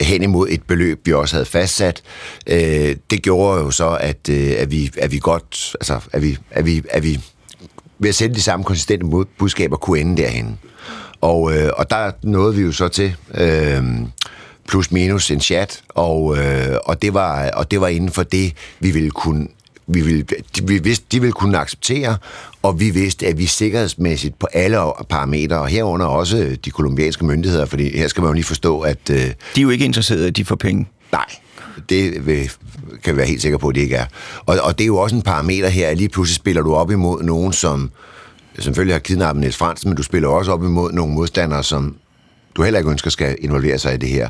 hen imod et beløb, vi også havde fastsat, øh, det gjorde jo så, at, øh, at, vi, at vi godt, altså, at vi, at vi, at vi ved at sende de samme konsistente mod- budskaber kunne ende derhen. Og, øh, og der nåede vi jo så til øh, plus minus en chat, og, øh, og, det var, og det var inden for det, vi ville kunne vi, ville, de, vi vidste, de ville kunne acceptere, og vi vidste, at vi sikkerhedsmæssigt på alle parametre, og herunder også de kolumbianske myndigheder, fordi her skal man jo lige forstå, at øh, De er jo ikke interesserede at de får penge. Nej, det vil, kan vi være helt sikre på, at det ikke er. Og, og det er jo også en parameter her, at lige pludselig spiller du op imod nogen, som selvfølgelig har kidnappet Niels Fransen, men du spiller også op imod nogle modstandere, som du heller ikke ønsker skal involvere sig i det her.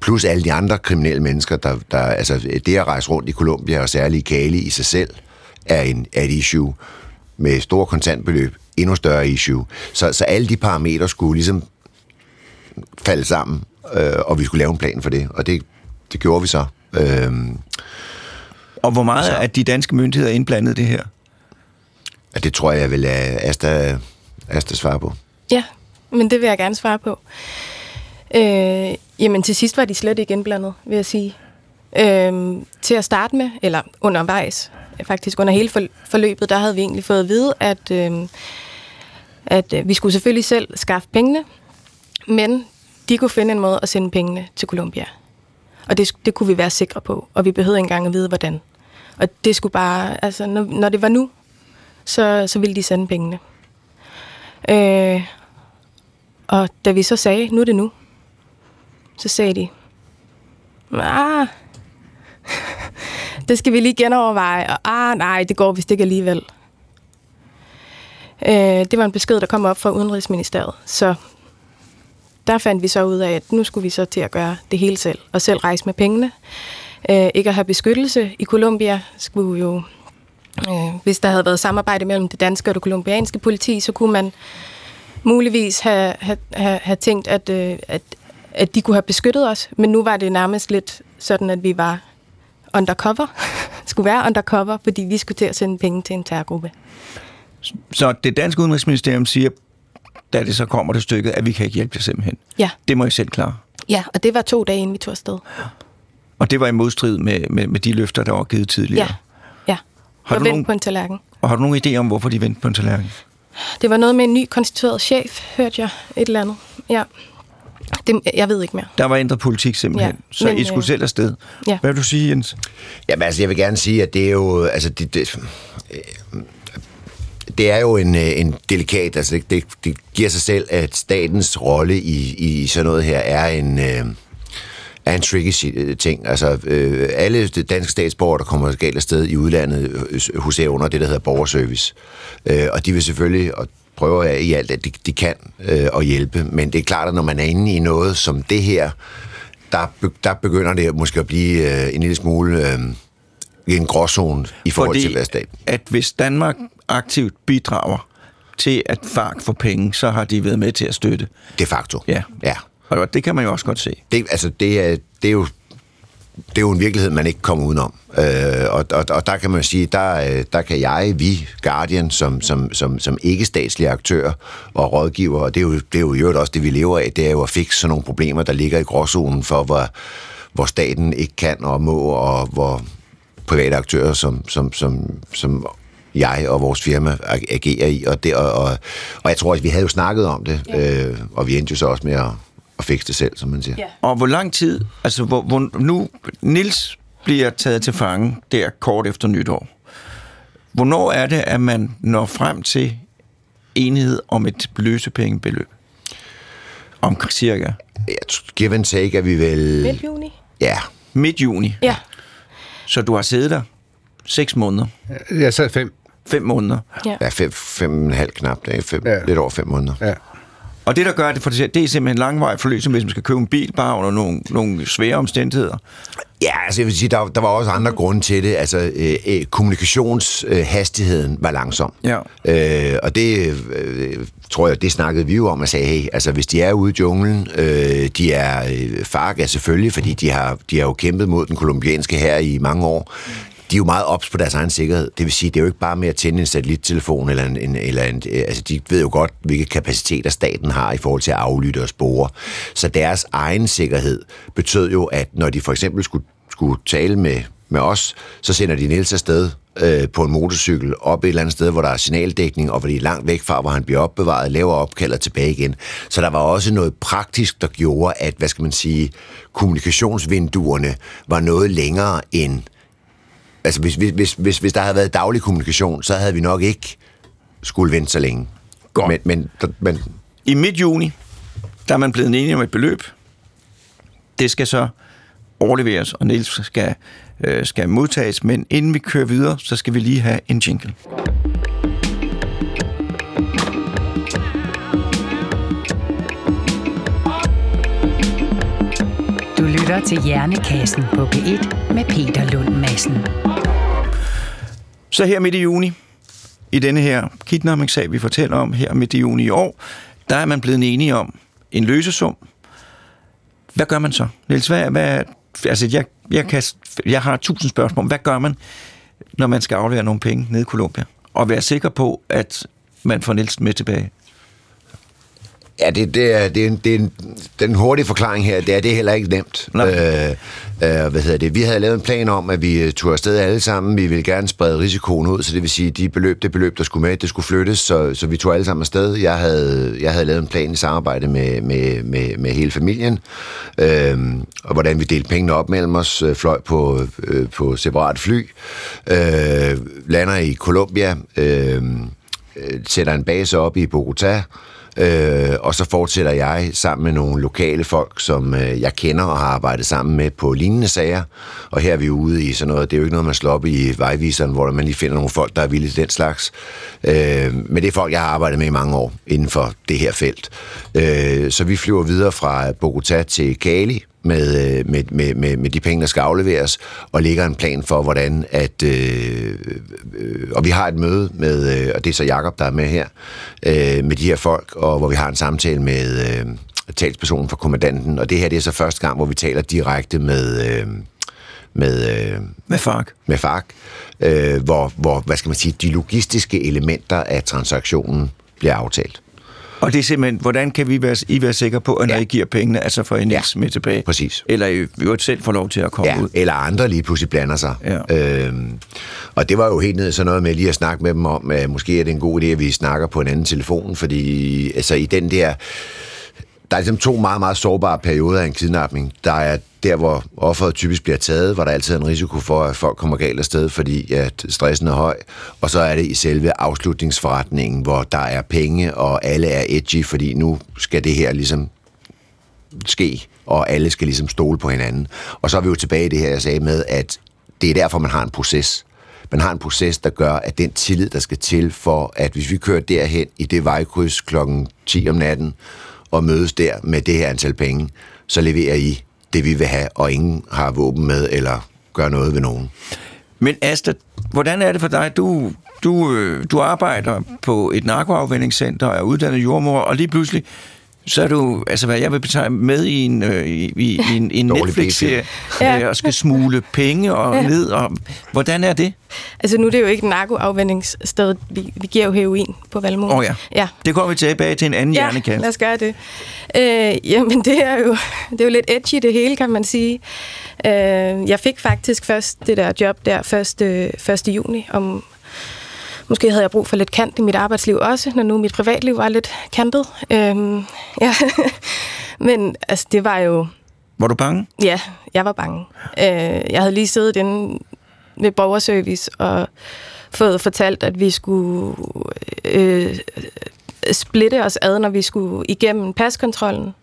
Plus alle de andre kriminelle mennesker, der, der altså det at rejse rundt i Colombia, og særligt i Cali i sig selv, er, en, er et issue med store kontantbeløb, endnu større issue. Så, så alle de parametre skulle ligesom falde sammen, øh, og vi skulle lave en plan for det, og det, det gjorde vi så. Øh, Og hvor meget er de danske myndigheder indblandet i det her? at det tror jeg, jeg vil lade Asta, Asta svare på. Ja, men det vil jeg gerne svare på. Øh, jamen til sidst var de slet ikke indblandet, vil jeg sige. Øh, til at starte med, eller undervejs, øh, faktisk under hele forløbet, der havde vi egentlig fået at vide, at, øh, at øh, vi skulle selvfølgelig selv skaffe pengene, men de kunne finde en måde at sende pengene til Colombia. Og det, det kunne vi være sikre på, og vi behøvede ikke engang at vide, hvordan. Og det skulle bare, altså når, når det var nu, så, så ville de sende pengene. Øh, og da vi så sagde, nu er det nu, så sagde de, ah, det skal vi lige genoverveje, og ah, nej, det går vist ikke alligevel. Øh, det var en besked, der kom op fra Udenrigsministeriet, så der fandt vi så ud af, at nu skulle vi så til at gøre det hele selv, og selv rejse med pengene. Øh, ikke at have beskyttelse i Colombia skulle jo, øh, hvis der havde været samarbejde mellem det danske og det kolumbianske politi, så kunne man muligvis have, have, have, have tænkt, at, øh, at, at de kunne have beskyttet os, men nu var det nærmest lidt sådan, at vi var undercover, skulle være undercover, fordi vi skulle til at sende penge til en terrorgruppe. Så det danske udenrigsministerium siger, da det så kommer til stykket, at vi kan ikke hjælpe jer simpelthen. Ja, Det må I selv klare. Ja, og det var to dage, inden vi tog afsted. Og det var i modstrid med, med, med de løfter, der var givet tidligere. Ja, ja. Har du nogen- på en tallerken. Og har du nogen idé om, hvorfor de vendte på en tallerken? Det var noget med en ny konstitueret chef, hørte jeg. Et eller andet. Ja. Det, jeg ved ikke mere. Der var ændret politik simpelthen, Ja, så men, I skulle øh, selv afsted. ja. Hvad vil du sige, Jens? Jamen altså, jeg vil gerne sige, at det er jo... Altså, det, det, øh, det er jo en, øh, en delikat... Altså, det, det, det giver sig selv, at statens rolle i, i sådan noget her er en... Øh, er en tricky si- ting. Altså, øh, alle de danske statsborgere, der kommer galt afsted i udlandet, øh, huserer under det, der hedder borgerservice. Øh, og de vil selvfølgelig, og prøver jeg i alt, at de, de kan øh, at hjælpe. Men det er klart, at når man er inde i noget som det her, der, der begynder det måske at blive øh, en lille smule øh, en gråzone i forhold Fordi til hvad staten. at hvis Danmark aktivt bidrager til, at FARC får penge, så har de været med til at støtte. De facto. Ja. ja. Og det kan man jo også godt se. Det, altså, det er, det er jo det er jo en virkelighed, man ikke kommer udenom. Øh, og, og, og der kan man sige, der, øh, der kan jeg, vi, Guardian, som, som, som, som ikke-statslige aktører og rådgiver, og det er, jo, det er jo i øvrigt også det, vi lever af, det er jo at fikse sådan nogle problemer, der ligger i gråzonen for, hvor, hvor staten ikke kan og må, og hvor private aktører, som, som, som, som jeg og vores firma ag- agerer i. Og, det, og, og, og jeg tror, at vi havde jo snakket om det, ja. øh, og vi endte jo så også med at, at fikse det selv, som man siger. Ja. Og hvor lang tid, altså hvor, hvor nu, Nils bliver taget til fange der kort efter nytår. Hvornår er det, at man når frem til enighed om et løsepengebeløb? Om cirka Jeg tror, give and take er vi vel... Midt juni? Ja, midt juni. Ja. Så du har siddet der seks måneder, Jeg sad fem. fem måneder. ja. ja fem, fem og en halv knap, det er fem, ja. Ja. lidt over fem måneder. Ja. Og det, der gør det for det, det er simpelthen langvej forløb, som hvis man skal købe en bil, bare under nogle, nogle svære omstændigheder. Ja, altså jeg vil sige, der, der var også andre grunde til det. Altså, øh, øh, kommunikationshastigheden var langsom. Ja. Øh, og det øh, tror jeg, det snakkede vi jo om og sagde, hey, altså hvis de er ude i junglen, øh, de er øh, FARC er selvfølgelig, fordi de har, de har jo kæmpet mod den kolumbianske her i mange år. De er jo meget ops på deres egen sikkerhed. Det vil sige, det er jo ikke bare med at tænde en satellittelefon, eller en, en, eller en, øh, altså de ved jo godt, hvilke kapaciteter staten har i forhold til at aflytte og spore. Så deres egen sikkerhed betød jo, at når de for eksempel skulle, skulle tale med, med os, så sender de Niels afsted øh, på en motorcykel op et eller andet sted, hvor der er signaldækning, og hvor de er langt væk fra, hvor han bliver opbevaret, laver opkaldet tilbage igen. Så der var også noget praktisk, der gjorde, at, hvad skal man sige, kommunikationsvinduerne var noget længere end... Altså, hvis, hvis, hvis, hvis, hvis der havde været daglig kommunikation, så havde vi nok ikke skulle vente så længe. Godt. Men, men, men I midt juni, der er man blevet enige om et beløb. Det skal så overleveres, og Niels skal, øh, skal modtages. Men inden vi kører videre, så skal vi lige have en jingle. Lytter til Hjernekassen på P1 med Peter Lund Madsen. Så her midt i juni, i denne her kidnappingssag, vi fortæller om her midt i juni i år, der er man blevet enige om en løsesum. Hvad gør man så? Niels, hvad, hvad altså jeg, jeg, kan, jeg har tusind spørgsmål. Hvad gør man, når man skal aflevere nogle penge ned i Colombia? Og være sikker på, at man får Niels med tilbage. Ja, det, det, er, det, er, en- det er en, den hurtige forklaring her, det er, det er heller ikke nemt. Øh, øh, hvad hedder det? Vi havde lavet en plan om, at vi øh, tog afsted alle sammen. Vi ville gerne sprede risikoen ud, så det vil sige, de beløb, det beløb, der skulle med, det skulle flyttes, så, så vi tog alle sammen afsted. Jeg havde, jeg havde lavet en plan i samarbejde med, med, med, med hele familien, øh, og hvordan vi delte pengene op mellem os, øh, fløj på, øh, på separat fly, øh, lander i Colombia, øh, øh, sætter en base op i Bogotá, Øh, og så fortsætter jeg sammen med nogle lokale folk, som øh, jeg kender og har arbejdet sammen med på lignende sager. Og her er vi ude i sådan noget, det er jo ikke noget, man slår op i vejviseren, hvor man lige finder nogle folk, der er villige til den slags. Øh, men det er folk, jeg har arbejdet med i mange år inden for det her felt. Øh, så vi flyver videre fra Bogota til Cali, med, øh, med, med, med, med de penge, der skal afleveres, og lægger en plan for, hvordan at... Øh, øh, og vi har et møde med, øh, og det er så Jakob der er med her, øh, med de her folk, og hvor vi har en samtale med øh, talspersonen for kommandanten, og det her det er så første gang, hvor vi taler direkte med... Øh, med, øh, Med FARC. med FARC, øh, hvor, hvor, hvad skal man sige, de logistiske elementer af transaktionen bliver aftalt. Og det er simpelthen, hvordan kan vi være, I være sikre på, at når Ja. I giver pengene, altså får I niks Ja, med tilbage? præcis. Eller I jo selv får lov til at komme Ja, ud? eller andre lige pludselig blander sig. Ja. Øhm, og det var jo helt ned sådan noget med lige at snakke med dem om, at måske er det en god idé, at vi snakker på en anden telefon, fordi altså i den der... Der er ligesom to meget, meget sårbare perioder af en kidnapning. Der er der, hvor offeret typisk bliver taget, hvor der altid er en risiko for, at folk kommer galt afsted, fordi at stressen er høj. Og så er det i selve afslutningsforretningen, hvor der er penge, og alle er edgy, fordi nu skal det her ligesom ske, og alle skal ligesom stole på hinanden. Og så er vi jo tilbage i det her, jeg sagde med, at det er derfor, man har en proces. Man har en proces, der gør, at den tillid, der skal til for, at hvis vi kører derhen i det vejkryds klokken 10 om natten, og mødes der med det her antal penge, så leverer I det, vi vil have, og ingen har våben med, eller gør noget ved nogen. Men Asta, hvordan er det for dig? Du, du, øh, du arbejder på et narkoafvendingscenter og er uddannet jordmor, og lige pludselig så er du, altså hvad jeg vil betegne, med i en, øh, i, i, en, i en Netflix-serie, Ja. øh, og skal smule penge og Ja. ned. Og, hvordan er det? Altså nu er det jo ikke et narkoafvendingssted. Vi, vi giver jo heroin på Valmue. Åh oh, ja. Ja, Det kommer vi tilbage til en anden ja hjernekasse. lad os gøre det. Øh, jamen det er, jo, det er jo lidt edgy det hele, kan man sige. Øh, jeg fik faktisk først det der job der 1. 1. juni. Om, måske havde jeg brug for lidt kant i mit arbejdsliv også, når nu mit privatliv var lidt kantet. Øh, ja. Men altså, det var jo... Var du bange? Ja, jeg var bange. Øh, jeg havde lige siddet inde ved borgerservice og fået fortalt, at vi skulle øh, splitte os ad, når vi skulle igennem paskontrollen.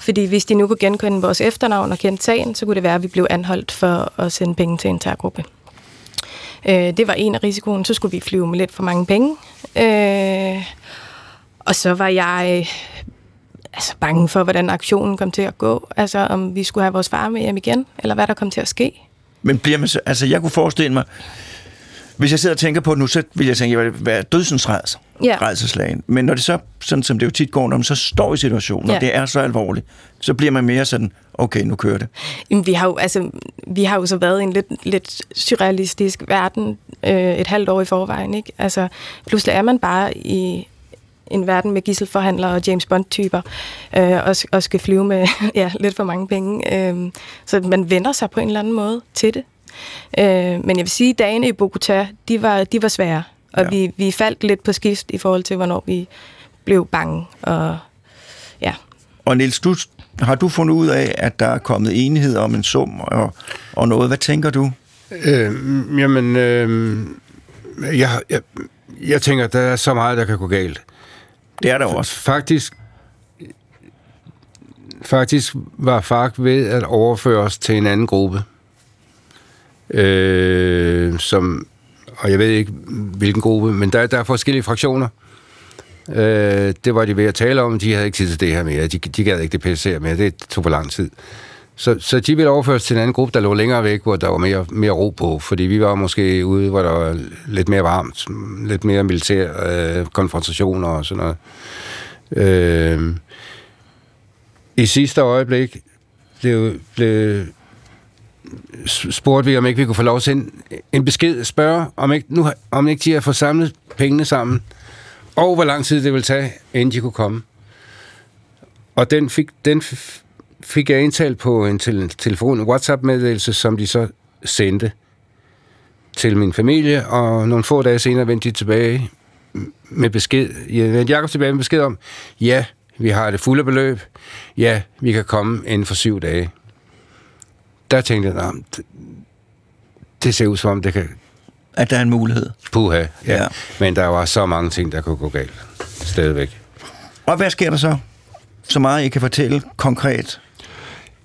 Fordi hvis de nu kunne genkende vores efternavn og kende sagen, så kunne det være, at vi blev anholdt for at sende penge til en terrorgruppe. Øh, det var en af risikoen. Så skulle vi flyve med lidt for mange penge. Øh, og så var jeg øh, altså, bange for, hvordan aktionen kom til at gå. Altså, om vi skulle have vores far med hjem igen, eller hvad der kom til at ske. Men bliver man så, altså jeg kunne forestille mig, hvis jeg sidder og tænker på det nu, så vil jeg tænke, at jeg vil være dødsens ræds, Ja. rædselslagen. Men når det så, sådan som det jo tit går, når man så står i situationen, og Ja. det er så alvorligt, så bliver man mere sådan, okay, nu kører det. Jamen, vi har jo, altså, vi har jo så været i en lidt, lidt surrealistisk verden øh, et halvt år i forvejen. Ikke? Altså, pludselig er man bare i en verden med gisselforhandlere og James Bond-typer, øh, og, og skal flyve med ja, lidt for mange penge. Øh, så man vender sig på en eller anden måde til det. Øh, men jeg vil sige, at dagene i Bogota, de var, de var svære. Og Ja. vi, vi faldt lidt på skift i forhold til, hvornår vi blev bange. Og ja, Og Niels, du, har du fundet ud af, at der er kommet enighed om en sum og, og noget? Hvad tænker du? Øh, jamen, øh, jeg, jeg, jeg tænker, der er så meget, der kan gå galt. Det er der også. Faktisk, faktisk var FARC ved at overføre os til en anden gruppe, øh, som, og jeg ved ikke hvilken gruppe, men der, der er forskellige fraktioner. Øh, det var de ved at tale om, de havde ikke tid til det her mere, de, de gad ikke det PC'er mere, det tog for lang tid. Så, så de ville overføres til en anden gruppe, der lå længere væk, hvor der var mere, mere ro på, fordi vi var måske ude, hvor der var lidt mere varmt, lidt mere militær øh, konfrontationer og sådan noget. Øh, I sidste øjeblik blev, blev spurgte vi, om ikke vi kunne få lov til en, en besked, spørge, om ikke, nu, om ikke de har fået samlet pengene sammen, og hvor lang tid det ville tage, inden de kunne komme. Og den fik, den fik jeg indtalt på en tel- telefon, en WhatsApp-meddelelse, som de så sendte til min familie, og nogle få dage senere vendte de tilbage med besked. Jeg vendte Jacob tilbage med besked om, ja, vi har det fulde beløb, ja, vi kan komme inden for syv dage. Der tænkte jeg, "Nå, det, det ser ud som om, det kan At der er en mulighed. puha. Ja. Ja. Men der var så mange ting, der kunne gå galt. Stadigvæk. Og hvad sker der så? Så meget, I kan fortælle konkret.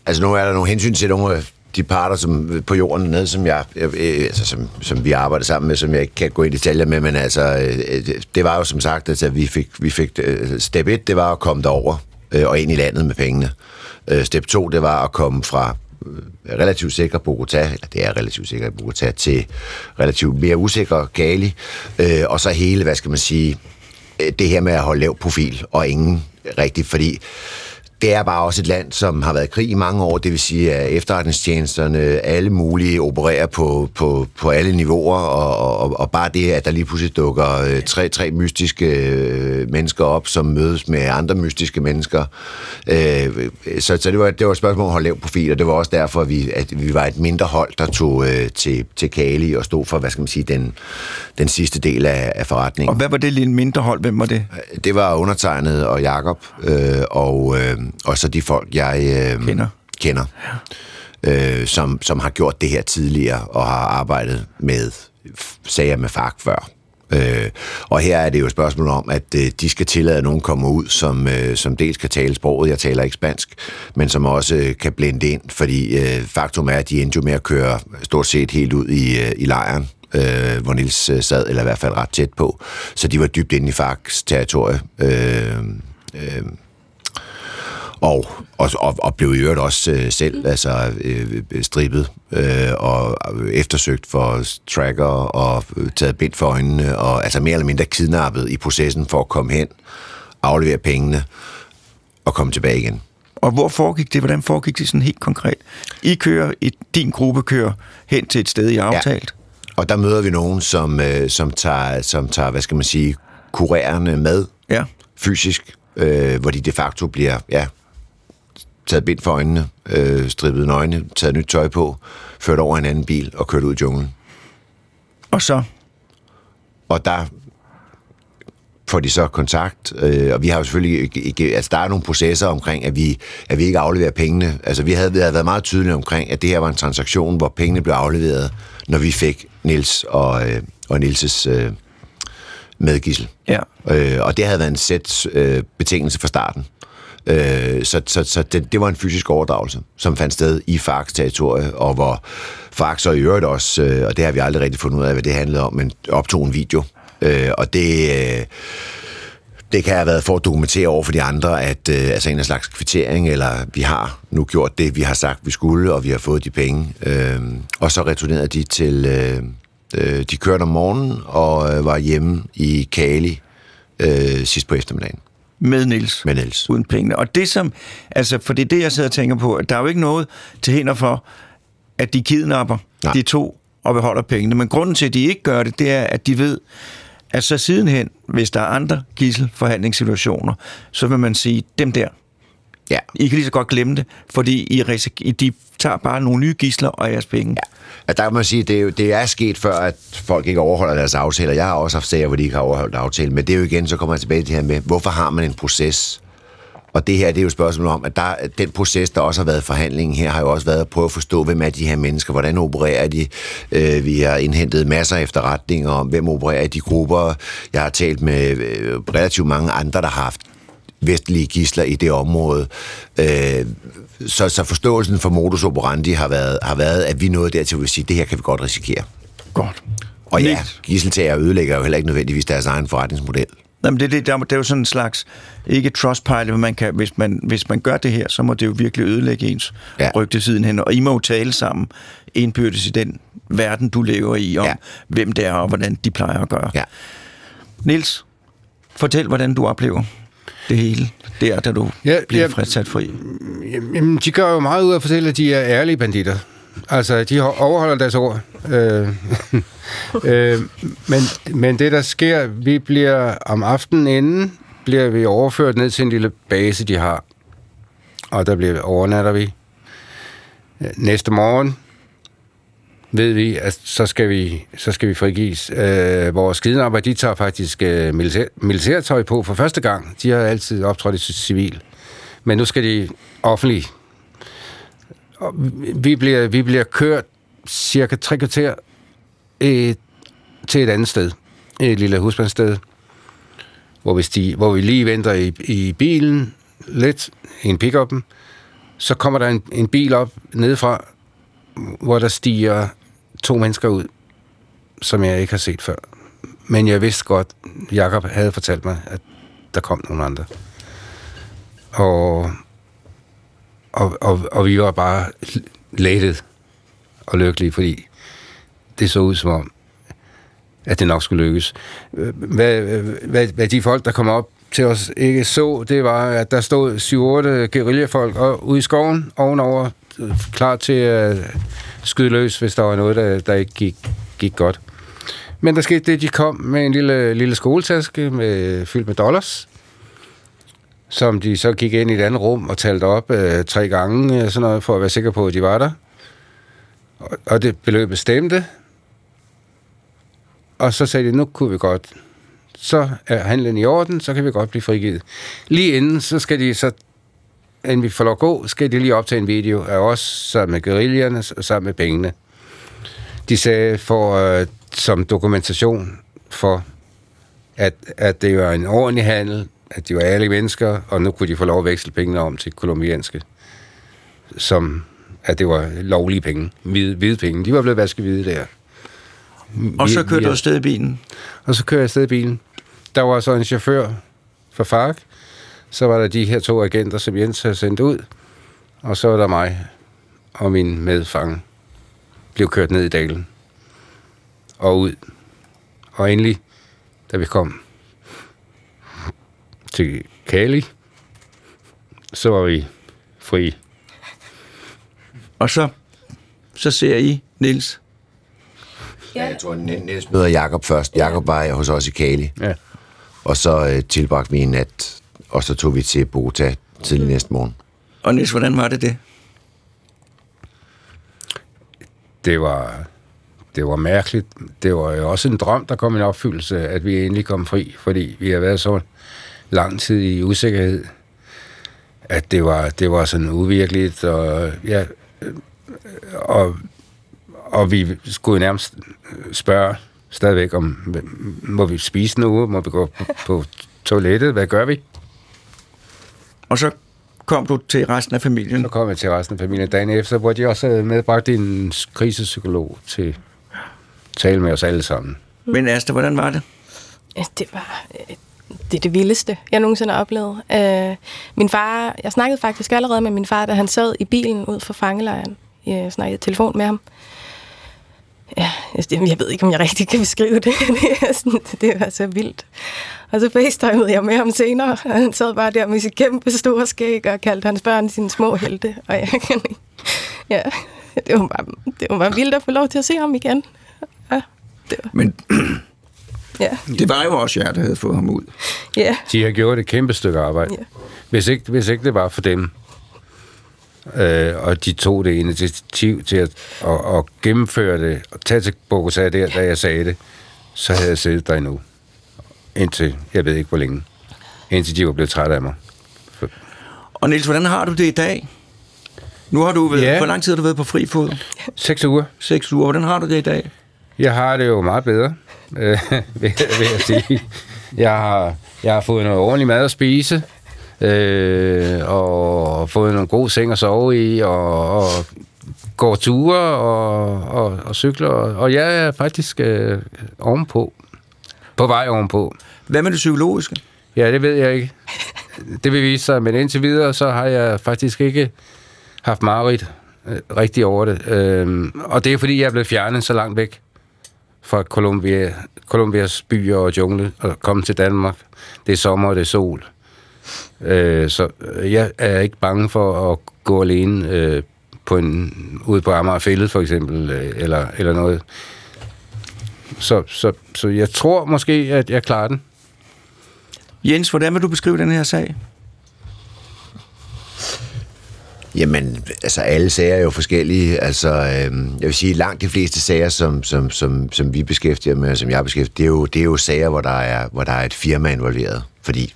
Altså nu er der nogle hensyn til nogle af de parter som, på jorden nede, som, jeg, øh, altså, som, som vi arbejder sammen med, som jeg ikke kan gå i detaljer med, men altså, øh, det var jo som sagt, at vi fik, vi fik øh, step 1, det var at komme derover øh, og ind i landet med pengene. Øh, Step 2, det var at komme fra relativt sikker Bogota, eller det er relativt sikker Bogota, til relativt mere usikker Gali, øh, og så hele, hvad skal man sige, øh, det her med at holde lav profil, og ingen rigtigt, fordi det er bare også et land, som har været i krig i mange år, det vil sige, at efterretningstjenesterne, alle mulige, opererer på, på, på alle niveauer, og, og, og bare det, at der lige pludselig dukker øh, tre, tre mystiske øh, mennesker op, som mødes med andre mystiske mennesker. Øh, så så det, var, det var et spørgsmål om at holde lav profil, og det var også derfor, at vi, at vi var et mindre hold, der tog øh, til, til Kali og stod for, hvad skal man sige, den, den sidste del af, af forretningen. Og hvad var det lille mindre hold? Hvem var det? Det var undertegnet og Jakob øh, og, øh, og så de folk, jeg øh, Kender. kender øh, som, som har gjort det her tidligere og har arbejdet med sager med FARC før. Øh, og her er det jo et spørgsmål om, at øh, de skal tillade, at nogen kommer ud, som, øh, som dels kan tale sproget, jeg taler ikke spansk, men som også øh, kan blende ind, fordi øh, faktum er, at de endte jo med at køre stort set helt ud i, øh, i lejren, øh, hvor Nils øh, sad, eller i hvert fald ret tæt på. Så de var dybt inde i FARCs territorie. Øh, øh, og, og, og, og blev i øvrigt også øh, selv altså, øh, strippet øh, og eftersøgt for tracker og øh, taget bind for øjnene, og altså mere eller mindre kidnappet i processen for at komme hen, aflevere pengene og komme tilbage igen. Og hvor foregik det? Hvordan foregik det sådan helt konkret? I kører, i din gruppe kører hen til et sted, I har aftalt. Og der møder vi nogen, som, øh, som, tager, som tager, hvad skal man sige, kurerende med Ja. fysisk, øh, hvor de de facto bliver ja, taget bind for øjnene, øh, strippet nøgne, taget nyt tøj på, ført over en anden bil og kørt ud i junglen. Og så, Og der får de så kontakt, øh, og vi har jo selvfølgelig ikke, altså der er nogle processer omkring, at vi, at vi ikke afleverer pengene. Altså vi havde, vi havde været meget tydelige omkring, at det her var en transaktion, hvor pengene blev afleveret, når vi fik Nils og, øh, og Nilses øh, medgissel. ja. Øh, og det havde været en sæt øh, betingelse fra starten. Øh, så så, så det, det var en fysisk overdragelse, som fandt sted i Fax territorie, og hvor Farc så i øvrigt også, øh, og det har vi aldrig rigtig fundet ud af, hvad det handlede om, men optog en video. Øh, og det... Øh, det kan have været for at dokumentere over for de andre, at øh, altså en af slags kvittering, eller vi har nu gjort det, vi har sagt, vi skulle, og vi har fået de penge. Øh, og så returnerede de til... Øh, øh, de kørte om morgenen og øh, var hjemme i Kali øh, sidst på eftermiddagen med Nils. med Niels. uden pengene. Og det som, altså, for det er det, jeg sidder og tænker på, at der er jo ikke noget til hinder for, at de kidnapper Nej. de to og beholder pengene. Men grunden til, at de ikke gør det, det er, at de ved, at så sidenhen, hvis der er andre gisselforhandlingssituationer, så vil man sige, dem der, Ja. I kan lige så godt glemme det, fordi I, risik- I de tager bare nogle nye gisler og jeres penge. Ja. At der kan man sige, det er, jo, det er sket før, at folk ikke overholder deres aftaler. Jeg har også haft sager, hvor de ikke har overholdt aftalen. Men det er jo igen, så kommer jeg tilbage til det her med, hvorfor har man en proces? Og det her, det er jo et spørgsmål om, at der, den proces, der også har været i forhandlingen her, har jo også været at prøve at forstå, hvem er de her mennesker, hvordan opererer de. Øh, vi har indhentet masser af efterretninger om, hvem opererer i de grupper. Jeg har talt med øh, relativt mange andre, der har haft vestlige gisler i det område. Øh, så, så forståelsen for modus operandi har været, har været, at vi nåede dertil, at vi sige, det her kan vi godt risikere. Godt. Og ja, gisseltager ødelægger jo heller ikke nødvendigvis deres egen forretningsmodel. Jamen, det, det, der, det er jo sådan en slags, ikke trustpilot, men man kan, hvis, man, hvis man gør det her, så må det jo virkelig ødelægge ens Ja. rygte sidenhen. Og I må jo tale sammen indbyrdes i den verden, du lever i, om Ja. hvem det er og hvordan de plejer at gøre. Ja. Niels, fortæl, hvordan du oplever det hele, der, da du Ja, bliver ja. frisat fri. Jamen, de gør jo meget ud af at fortælle, at de er ærlige banditter. Altså, de ho- overholder deres ord. Øh, øh, men, men det, der sker, vi bliver om aftenen inden, bliver vi overført ned til en lille base, de har. Og der bliver overnatter vi. Næste morgen ved vi, at så skal vi, så skal vi frigives. Øh, vores kidnapper, de tager faktisk øh, militær, militærtøj på for første gang. De har altid optrådt i civil. Men nu skal de offentligt. Og vi bliver, vi bliver kørt cirka tre kvarter øh, til et andet sted. Et lille husbandssted, hvor vi, sti, hvor vi lige venter i, i bilen lidt, i en pickup. Så kommer der en, en bil op nedefra, hvor der stiger to mennesker ud, som jeg ikke har set før. Men jeg vidste godt, Jakob havde fortalt mig, at der kom nogle andre. Og, og, og, og vi var bare lettet og lykkelige, fordi det så ud som om, at det nok skulle lykkes. Hvad, hvad, hvad de folk, der kom op til os, ikke så, det var, at der stod 7-8 guerillafolk og- ude i skoven ovenover, klar til at skyde løs, hvis der var noget, der, der ikke gik, gik godt. Men der skete det, de kom med en lille, lille skoletaske med, fyldt med dollars, som de så gik ind i et andet rum og talte op øh, tre gange, øh, sådan noget, for at være sikker på, at de var der. Og, og det beløb bestemte. Og så sagde de, nu kunne vi godt. Så er handlen i orden, så kan vi godt blive frigivet. Lige inden, så skal de så, inden vi får lov at gå, skal de lige optage en video af os sammen med guerillerne og sammen med pengene. De sagde for, øh, som dokumentation for, at, at det var en ordentlig handel, at de var ærlige mennesker, og nu kunne de få lov at veksle pengene om til kolumbianske, som at det var lovlige penge, hvide, hvide penge. De var blevet vasket hvide der. Og så kørte du afsted i bilen. og så kører jeg afsted i bilen. Der var så en chauffør for FARC. Så var der de her to agenter, som Jens havde sendt ud. Og så var der mig og min medfange. Blev kørt ned i dalen. Og ud. Og endelig, da vi kom til Kali, så var vi fri. Og så, så ser I, Nils. Ja, jeg tror, Niels møder Jakob først. Jakob var hos os i Kali, Ja. og så øh, tilbragte vi en nat, og så tog vi til Bogota tidlig næste morgen. Og Nils, hvordan var det det? det var, det var mærkeligt. Det var jo også en drøm, der kom i en opfyldelse, at vi endelig kom fri, fordi vi har været så lang tid i usikkerhed, at det var, det var sådan uvirkeligt, og, ja, og, og vi skulle nærmest spørge stadigvæk om, må vi spise nu, må vi gå på, på toilettet, hvad gør vi? Og så kom du til resten af familien. Så kom jeg til resten af familien dagen efter, hvor de også havde medbragt en krisepsykolog til at tale med os alle sammen. Men Asta, hvordan var det? Ja, Det var øh, det, er det vildeste, jeg nogensinde har oplevet. Øh, min far, jeg snakkede faktisk allerede med min far, da han sad i bilen ud for fangelejren. Jeg snakkede i telefon med ham. Ja, jeg, jeg ved ikke, om jeg rigtig kan beskrive det. Det, er sådan, det var så vildt. Og så facetimede jeg med ham senere, og han sad bare der med sit kæmpe store skæg og kaldte hans børn sine små helte. Og jeg kan ikke... Ja, det var, bare, det var bare vildt at få lov til at se ham igen. Ja, det var, Men ja, det var jo også jer, der havde fået ham ud. ja. De har gjort et kæmpe stykke arbejde. Ja. Hvis, ikke, hvis ikke det var for dem, øh, og de tog det initiativ til at, at, at gennemføre det, og tage til Bogota der, da jeg sagde det, så havde jeg siddet der endnu. Indtil, jeg ved ikke hvor længe. Indtil de var blevet trætte af mig. Og Nils, hvordan har du det i dag? Nu har du været, Ja. hvor lang tid har du været på fri fod? Seks uger. Seks uger. Hvordan har du det i dag? Jeg har det jo meget bedre, øh, vil, vil jeg sige. Jeg har, jeg har fået noget ordentlig mad at spise, øh, og fået nogle gode seng at sove i, og, og går ture og, og, og cykler, og, jeg er faktisk øh, ovenpå. På vej ovenpå. Hvad med det psykologiske? Ja, det ved jeg ikke. Det vil vise sig, men indtil videre, så har jeg faktisk ikke haft mareridt øh, rigtig over det. Øhm, og det er, fordi jeg er blevet fjernet så langt væk fra Colombia, Colombias byer og jungle og komme til Danmark. Det er sommer, og det er sol. Øh, så jeg er ikke bange for at gå alene øh, på en, ude på Amager Fælde, for eksempel, øh, eller, eller noget. Så, så, så jeg tror måske, at jeg klarer den. Jens, hvordan vil du beskrive den her sag? Jamen, altså alle sager er jo forskellige. Altså, øhm, jeg vil sige, langt de fleste sager, som, som, som, som vi beskæftiger med, og som jeg beskæftiger, det er jo, det er jo sager, hvor der er, hvor der er et firma involveret. Fordi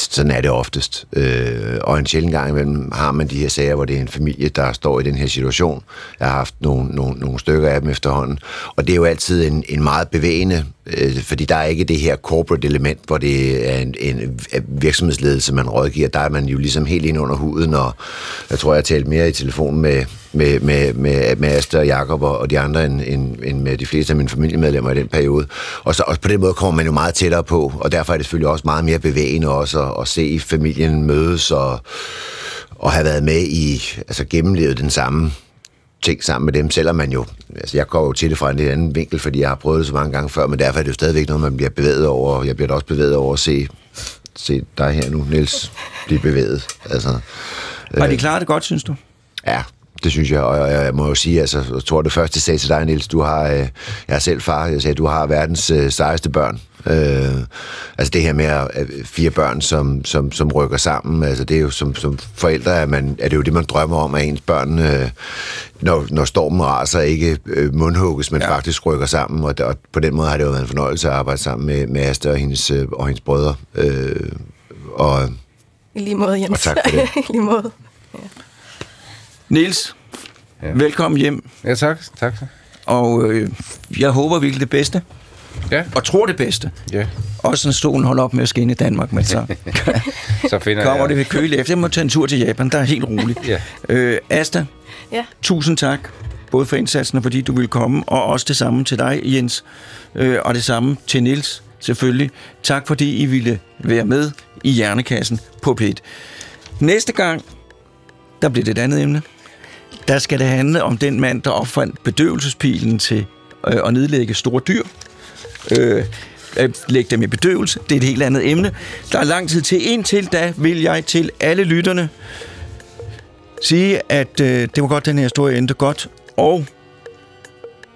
sådan er det oftest. Øh, og en sjældent gang imellem har man de her sager, hvor det er en familie, der står i den her situation. Jeg har haft nogle, nogle, nogle stykker af dem efterhånden. Og det er jo altid en, en meget bevægende, øh, fordi der er ikke det her corporate element, hvor det er en, en virksomhedsledelse, man rådgiver. Der er man jo ligesom helt ind under huden, og jeg tror, jeg har talt mere i telefon med, med, med, med, med Asta og Jacob og, og de andre, end, end, end med de fleste af mine familiemedlemmer i den periode. Og så og på den måde kommer man jo meget tættere på, og derfor er det selvfølgelig også meget mere bevægende også at, at se familien mødes og, og have været med i, altså gennemlevet den samme ting sammen med dem, selvom man jo, altså jeg går jo til det fra en lidt anden vinkel, fordi jeg har prøvet det så mange gange før, men derfor er det jo stadigvæk noget, man bliver bevæget over, og jeg bliver da også bevæget over at se, se dig her nu, Niels, blive bevæget. Altså, Har de klaret det godt, synes du? Ja, Det synes jeg, og jeg må jo sige, altså, jeg tror det første, jeg sagde til dig, Niels, du har, øh, jeg er selv far, jeg sagde, du har verdens øh, sejeste børn. Øh, altså det her med at, fire børn, som, som, som rykker sammen, altså det er jo som, som forældre, er, man, er det jo det, man drømmer om, at ens børn, øh, når, når stormen raser, ikke øh, mundhugges, men ja. faktisk rykker sammen, og, og på den måde har det jo været en fornøjelse at arbejde sammen med, med Asta og hendes, øh, og hendes brødre. Øh, og, I lige måde, Jens. Og tak for det. I lige måde. Ja. Niels, ja. velkommen hjem. Ja, tak. tak. Og øh, jeg håber virkelig det bedste. Ja. Og tror det bedste. Ja. Også når stolen holder op med at skinne i Danmark, men så, så finder kommer jeg. det ved køle efter. Jeg må tage en tur til Japan, der er helt roligt. ja. øh, Asta, ja. tusind tak. Både for indsatsen og fordi du vil komme, og også det samme til dig, Jens. Øh, og det samme til Nils selvfølgelig. Tak fordi I ville være med i Hjernekassen på P1. Næste gang, der bliver det et andet emne. Der skal det handle om den mand, der opfandt bedøvelsespilen til øh, at nedlægge store dyr. Øh, øh, lægge dem i bedøvelse. Det er et helt andet emne. Der er lang tid til. Indtil da vil jeg til alle lytterne sige, at øh, det var godt, den her historie endte godt. Og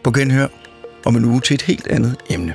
på genhør om en uge til et helt andet emne.